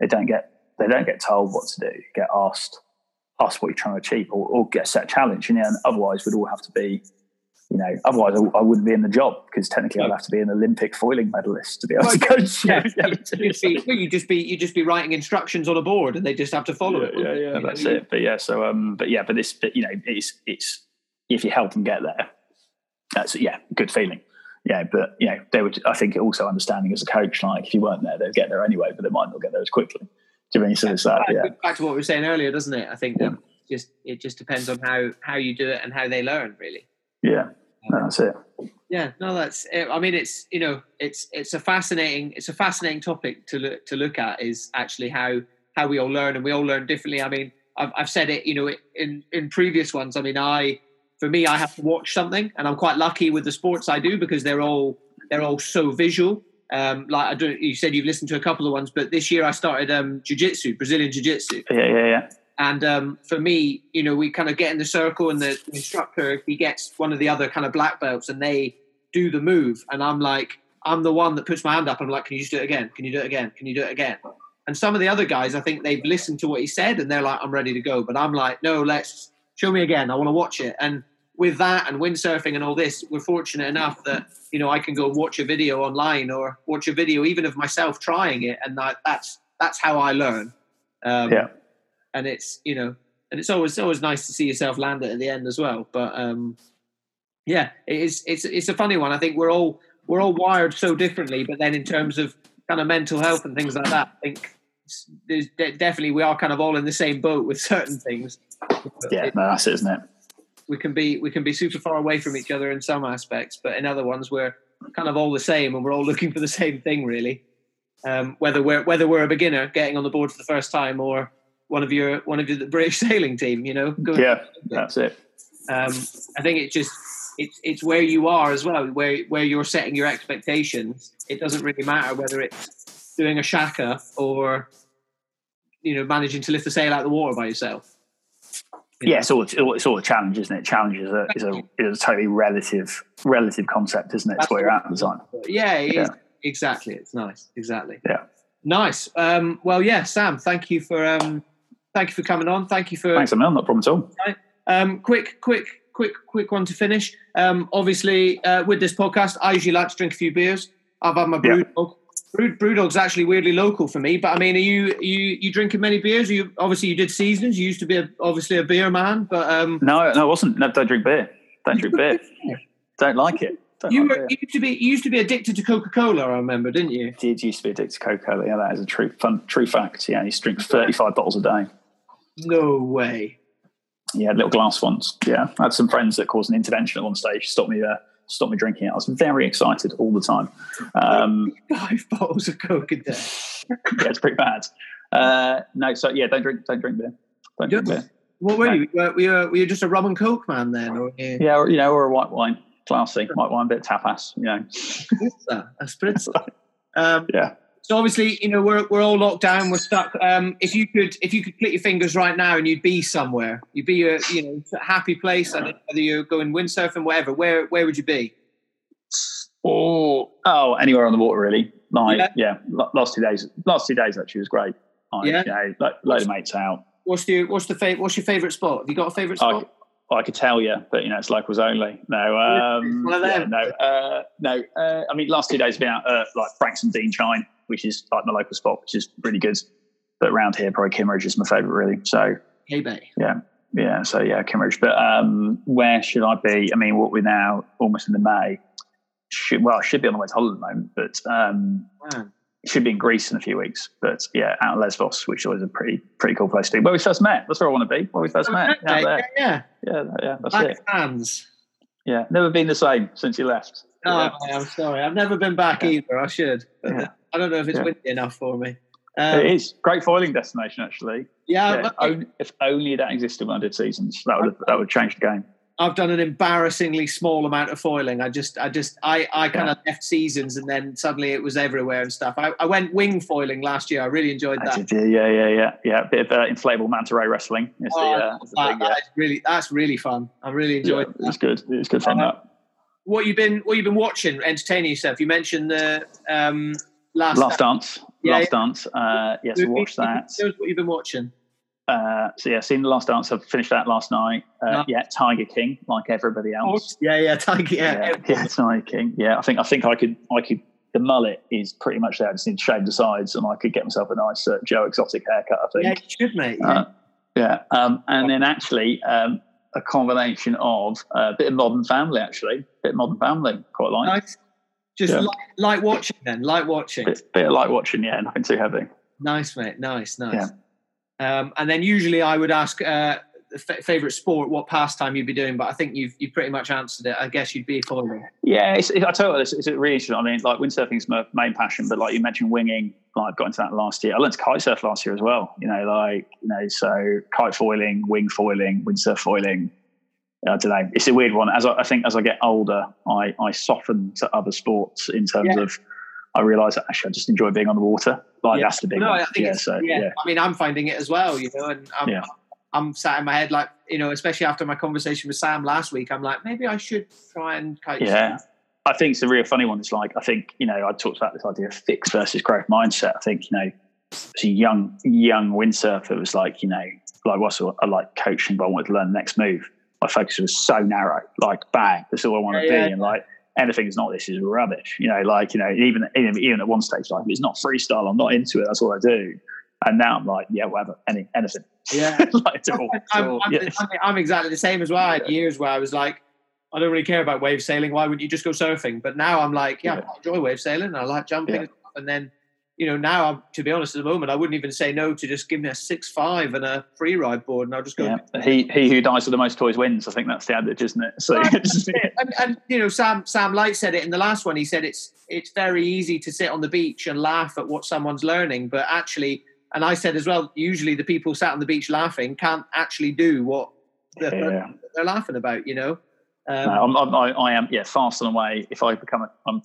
they don't get they don't get told what to do. Get asked asked what you're trying to achieve, or, or get a set challenge. You know, and otherwise we'd all have to be, you know, otherwise I, I wouldn't be in the job because technically no. I'd have to be an Olympic foiling medalist to be able well, to coach. Yeah, yeah, you just be, you just be you just be writing instructions on a board, and they just have to follow yeah, it. Yeah, yeah, that's it. But yeah, so um, but yeah, but this, but you know, it's it's if you help them get there, that's yeah, good feeling yeah, but you know, they would. I think also understanding as a coach, like if you weren't there, they'd get there anyway, but they might not get there as quickly. Do you mean so it's that? Yeah. Back to what we were saying earlier, doesn't it? I think yeah. Um, just it just depends on how how you do it and how they learn, really. Yeah, no, um, that's it. Yeah, no, that's. I mean, it's you know, it's it's a fascinating it's a fascinating topic to look to look at. Is actually how how we all learn and we all learn differently. I mean, I've I've said it, you know, in in previous ones. I mean, I for me, I have to watch something, and I'm quite lucky with the sports I do because they're all they're all so visual. Um, like I don't, you said you've listened to a couple of ones, but this year I started um, jiu-jitsu, Brazilian jiu-jitsu. Yeah, yeah, yeah. And um, for me, you know, we kind of get in the circle, and the instructor he gets one of the other kind of black belts, and they do the move, and I'm like, I'm the one that puts my hand up. I'm like, can you just do it again? Can you do it again? Can you do it again? And some of the other guys, I think they've listened to what he said, and they're like, I'm ready to go. But I'm like, no, let's show me again. I want to watch it. And with that and windsurfing and all this, we're fortunate enough that you know I can go watch a video online or watch a video even of myself trying it, and that, that's that's how I learn. Um, yeah, and it's you know, and it's always always nice to see yourself land it at the end as well. But um, yeah, it is it's it's a funny one. I think we're all we're all wired so differently, but then in terms of kind of mental health and things like that, I think there's definitely we are kind of all in the same boat with certain things. Yeah, no, that's it, isn't it? We can be we can be super far away from each other in some aspects, but in other ones we're kind of all the same and we're all *laughs* looking for the same thing really. Um, whether we're whether we're a beginner getting on the board for the first time or one of your one of the British *laughs* sailing team, you know. yeah, that's it. Um, I think it's just it's it's where you are as well, where where you're setting your expectations. It doesn't really matter whether it's doing a shaka or you know managing to lift the sail out of the water by yourself yeah, it's all it's all a challenge, isn't it? Challenge is a is a, is a totally relative relative concept, isn't it? It's where you're at design. Yeah, yeah. exactly. It's nice. Exactly. Yeah. Nice. Um, well, yeah, Sam. Thank you for um, thank you for coming on. Thank you for thanks, Emil. Not problem at all. Um, quick, quick, quick, quick one to finish. Um, obviously, uh, with this podcast, I usually like to drink a few beers. I've had my brew yeah. dog. Brew, Brewdog's actually weirdly local for me, but I mean, are you are you you drinking many beers? Are you obviously you did seasons. You used to be a, obviously a beer man, but um, no, no, I wasn't. No, don't drink beer. Don't drink beer. *laughs* don't like it. Don't you, like were, you used to be you used to be addicted to Coca Cola. I remember, didn't you? Did used to be addicted to Coca Cola. Yeah, that is a true fun true fact. Yeah, I used to drink thirty five bottles a day. No way. Yeah, little glass ones. Yeah, I had some friends that caused an intervention at one stage. Stopped me there stop me drinking it. I was very excited all the time. Um, *laughs* Five bottles of Coke a day. *laughs* yeah, it's pretty bad. Uh, no, so yeah, don't drink, don't drink beer. Don't drink beer. What were no. you? Were, were, were you just a rum and coke man then? Or, yeah, yeah or, you know, or a white wine, classy white wine, bit tapas. You know, a spritzer. *laughs* Um, yeah. So obviously, you know, we're we're all locked down. We're stuck. Um, if you could, if you could click your fingers right now and you'd be somewhere, you'd be a you know happy place. Know whether you're going windsurfing, whatever. Where where would you be? Oh, oh, anywhere on the water really. Like, yeah, yeah last two days. Last two days actually was great. Like, yeah, you know, load of mates out. What's your what's the favorite? What's your favorite spot? Have you got a favorite spot? I, I could tell you, but you know, it's locals only. No, um, yeah, no, uh, no. Uh, I mean, last two days have been out uh, like Branksome Dene Chine, which is like my local spot, which is really good. But around here, probably Kimmeridge is my favourite, really. So, hey, Bay. Yeah, yeah. So yeah, Kimmeridge. But um, where should I be? I mean, what we're now almost in the May. Should, well, I should be on the way to Holland at the moment, but um, should be in Greece in a few weeks. But yeah, out of Lesbos, which was a pretty pretty cool place to be. Where we first met. That's where I want to be. Where we first oh, met. Out there. Yeah, yeah, yeah. That's back it. Hands. Yeah, never been the same since you left. Oh, yeah. I'm sorry. I've never been back yeah. either. I should. Yeah. *laughs* I don't know if it's windy enough for me. Um, it is great foiling destination, actually. Yeah, if, only, if only that existed when I did seasons, that would have, that would change the game. I've done an embarrassingly small amount of foiling. I just, I just, I, I kind of left seasons, and then suddenly it was everywhere and stuff. I, I went wing foiling last year. I really enjoyed that. yeah, yeah, yeah, yeah. A bit of uh, inflatable manta ray wrestling. Is oh, the, uh, the that, thing, yeah. that's really, that's really fun. I really enjoyed. Yeah, it's good. It's good fun. Uh, that. What you've been, what you've been watching, entertaining yourself? You mentioned the um, last last dance. Yeah, last dance. Uh, yes, watch that. What you've been watching? Uh, so yeah, seen the last dance. I've finished that last night. Uh, no. Yeah, Tiger King, like everybody else. Yeah, yeah, Tiger. Yeah. yeah, yeah, Tiger King. Yeah, I think I think I could I could. The mullet is pretty much there. I just need to shave the sides, and I could get myself a nice uh, Joe Exotic haircut. I think. Yeah, you should, mate. Yeah. Uh, yeah, um, and then actually um, a combination of uh, a bit of Modern Family. Actually, a bit of Modern Family. Quite like. Nice. Just yeah. light, light, watching then. Light watching. Bit, bit of light watching. Yeah, nothing too heavy. Nice, mate. Nice, nice. Yeah. Um, and then usually I would ask uh, f- favorite sport, what pastime you'd be doing, but I think you've you pretty much answered it. I guess you'd be foiling. Yeah, it's, it, I tell you, it's, it's really interesting. I mean, like windsurfing is my main passion, but like you mentioned winging, like I got into that last year. I learned to kite surf last year as well. You know, like you know, so kite foiling, wing foiling, windsurf foiling. I don't know. It's a weird one. As I, I think, as I get older, I I soften to other sports in terms yeah. of. I realise that actually I just enjoy being on the water. Like yeah. that's the big no, one. I think yeah, so, yeah. yeah. I mean, I'm finding it as well, you know, and I'm, yeah. I'm sat in my head like, you know, especially after my conversation with Sam last week, I'm like, maybe I should try and kite. Yeah. I think it's a real funny one. It's like, I think, you know, I talked about this idea of fixed versus growth mindset. I think, you know, as a young, young windsurfer was like, you know, like what's I like coaching, but I wanted to learn the next move. My focus was so narrow, like bang, that's all I want to yeah, be. And like, anything is not this is rubbish. You know, like you know, even even, even at one stage, like it's not freestyle. I'm not into it. That's all I do. And now I'm like, yeah, whatever, any anything. Yeah, *laughs* like, all, I'm, I'm, yeah. I'm, exactly the same as well. I had years where I was like, I don't really care about wave sailing. Why wouldn't you just go surfing? But now I'm like, yeah, yeah. I enjoy wave sailing. I like jumping, and then you know, now I'm, to be honest, at the moment, I wouldn't even say no to just give me a six five and a free ride board, and I'll just go. Yeah. He he who dies with the most toys wins. I think that's the adage, isn't it? So, and, and, you know, Sam Sam Light said it in the last one. He said it's it's very easy to sit on the beach and laugh at what someone's learning, but actually, and I said as well, usually the people sat on the beach laughing can't actually do what yeah. they're laughing about. You know. Um, no, I'm, I, I am, yeah, fast and away. If I become a, I'm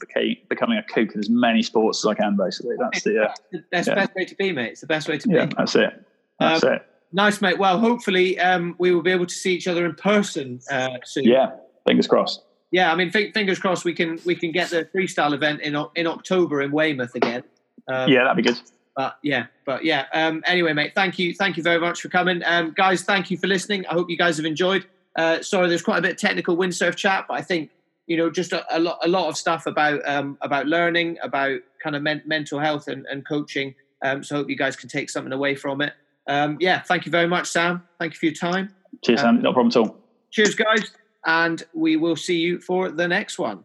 becoming a kook in as many sports as I can, basically. That's the, uh, that's yeah. the best way to be, mate. It's the best way to be. yeah. That's it. That's um, it. Nice, mate. Well, hopefully um, we will be able to see each other in person uh, soon. Yeah, fingers crossed. Yeah, I mean, f- fingers crossed we can we can get the freestyle event in in October in Weymouth again. Um, yeah, that'd be good. But yeah, but yeah. Um, anyway, mate, thank you, thank you very much for coming, um, guys. Thank you for listening. I hope you guys have enjoyed. Uh, sorry, there's quite a bit of technical windsurf chat, but I think you know just a, a lot a lot of stuff about um, about learning, about kind of men- mental health and, and coaching. Um, so I hope you guys can take something away from it. Um, yeah, thank you very much, Sam. Thank you for your time. Cheers, Sam. No problem at all. Cheers, guys, and we will see you for the next one.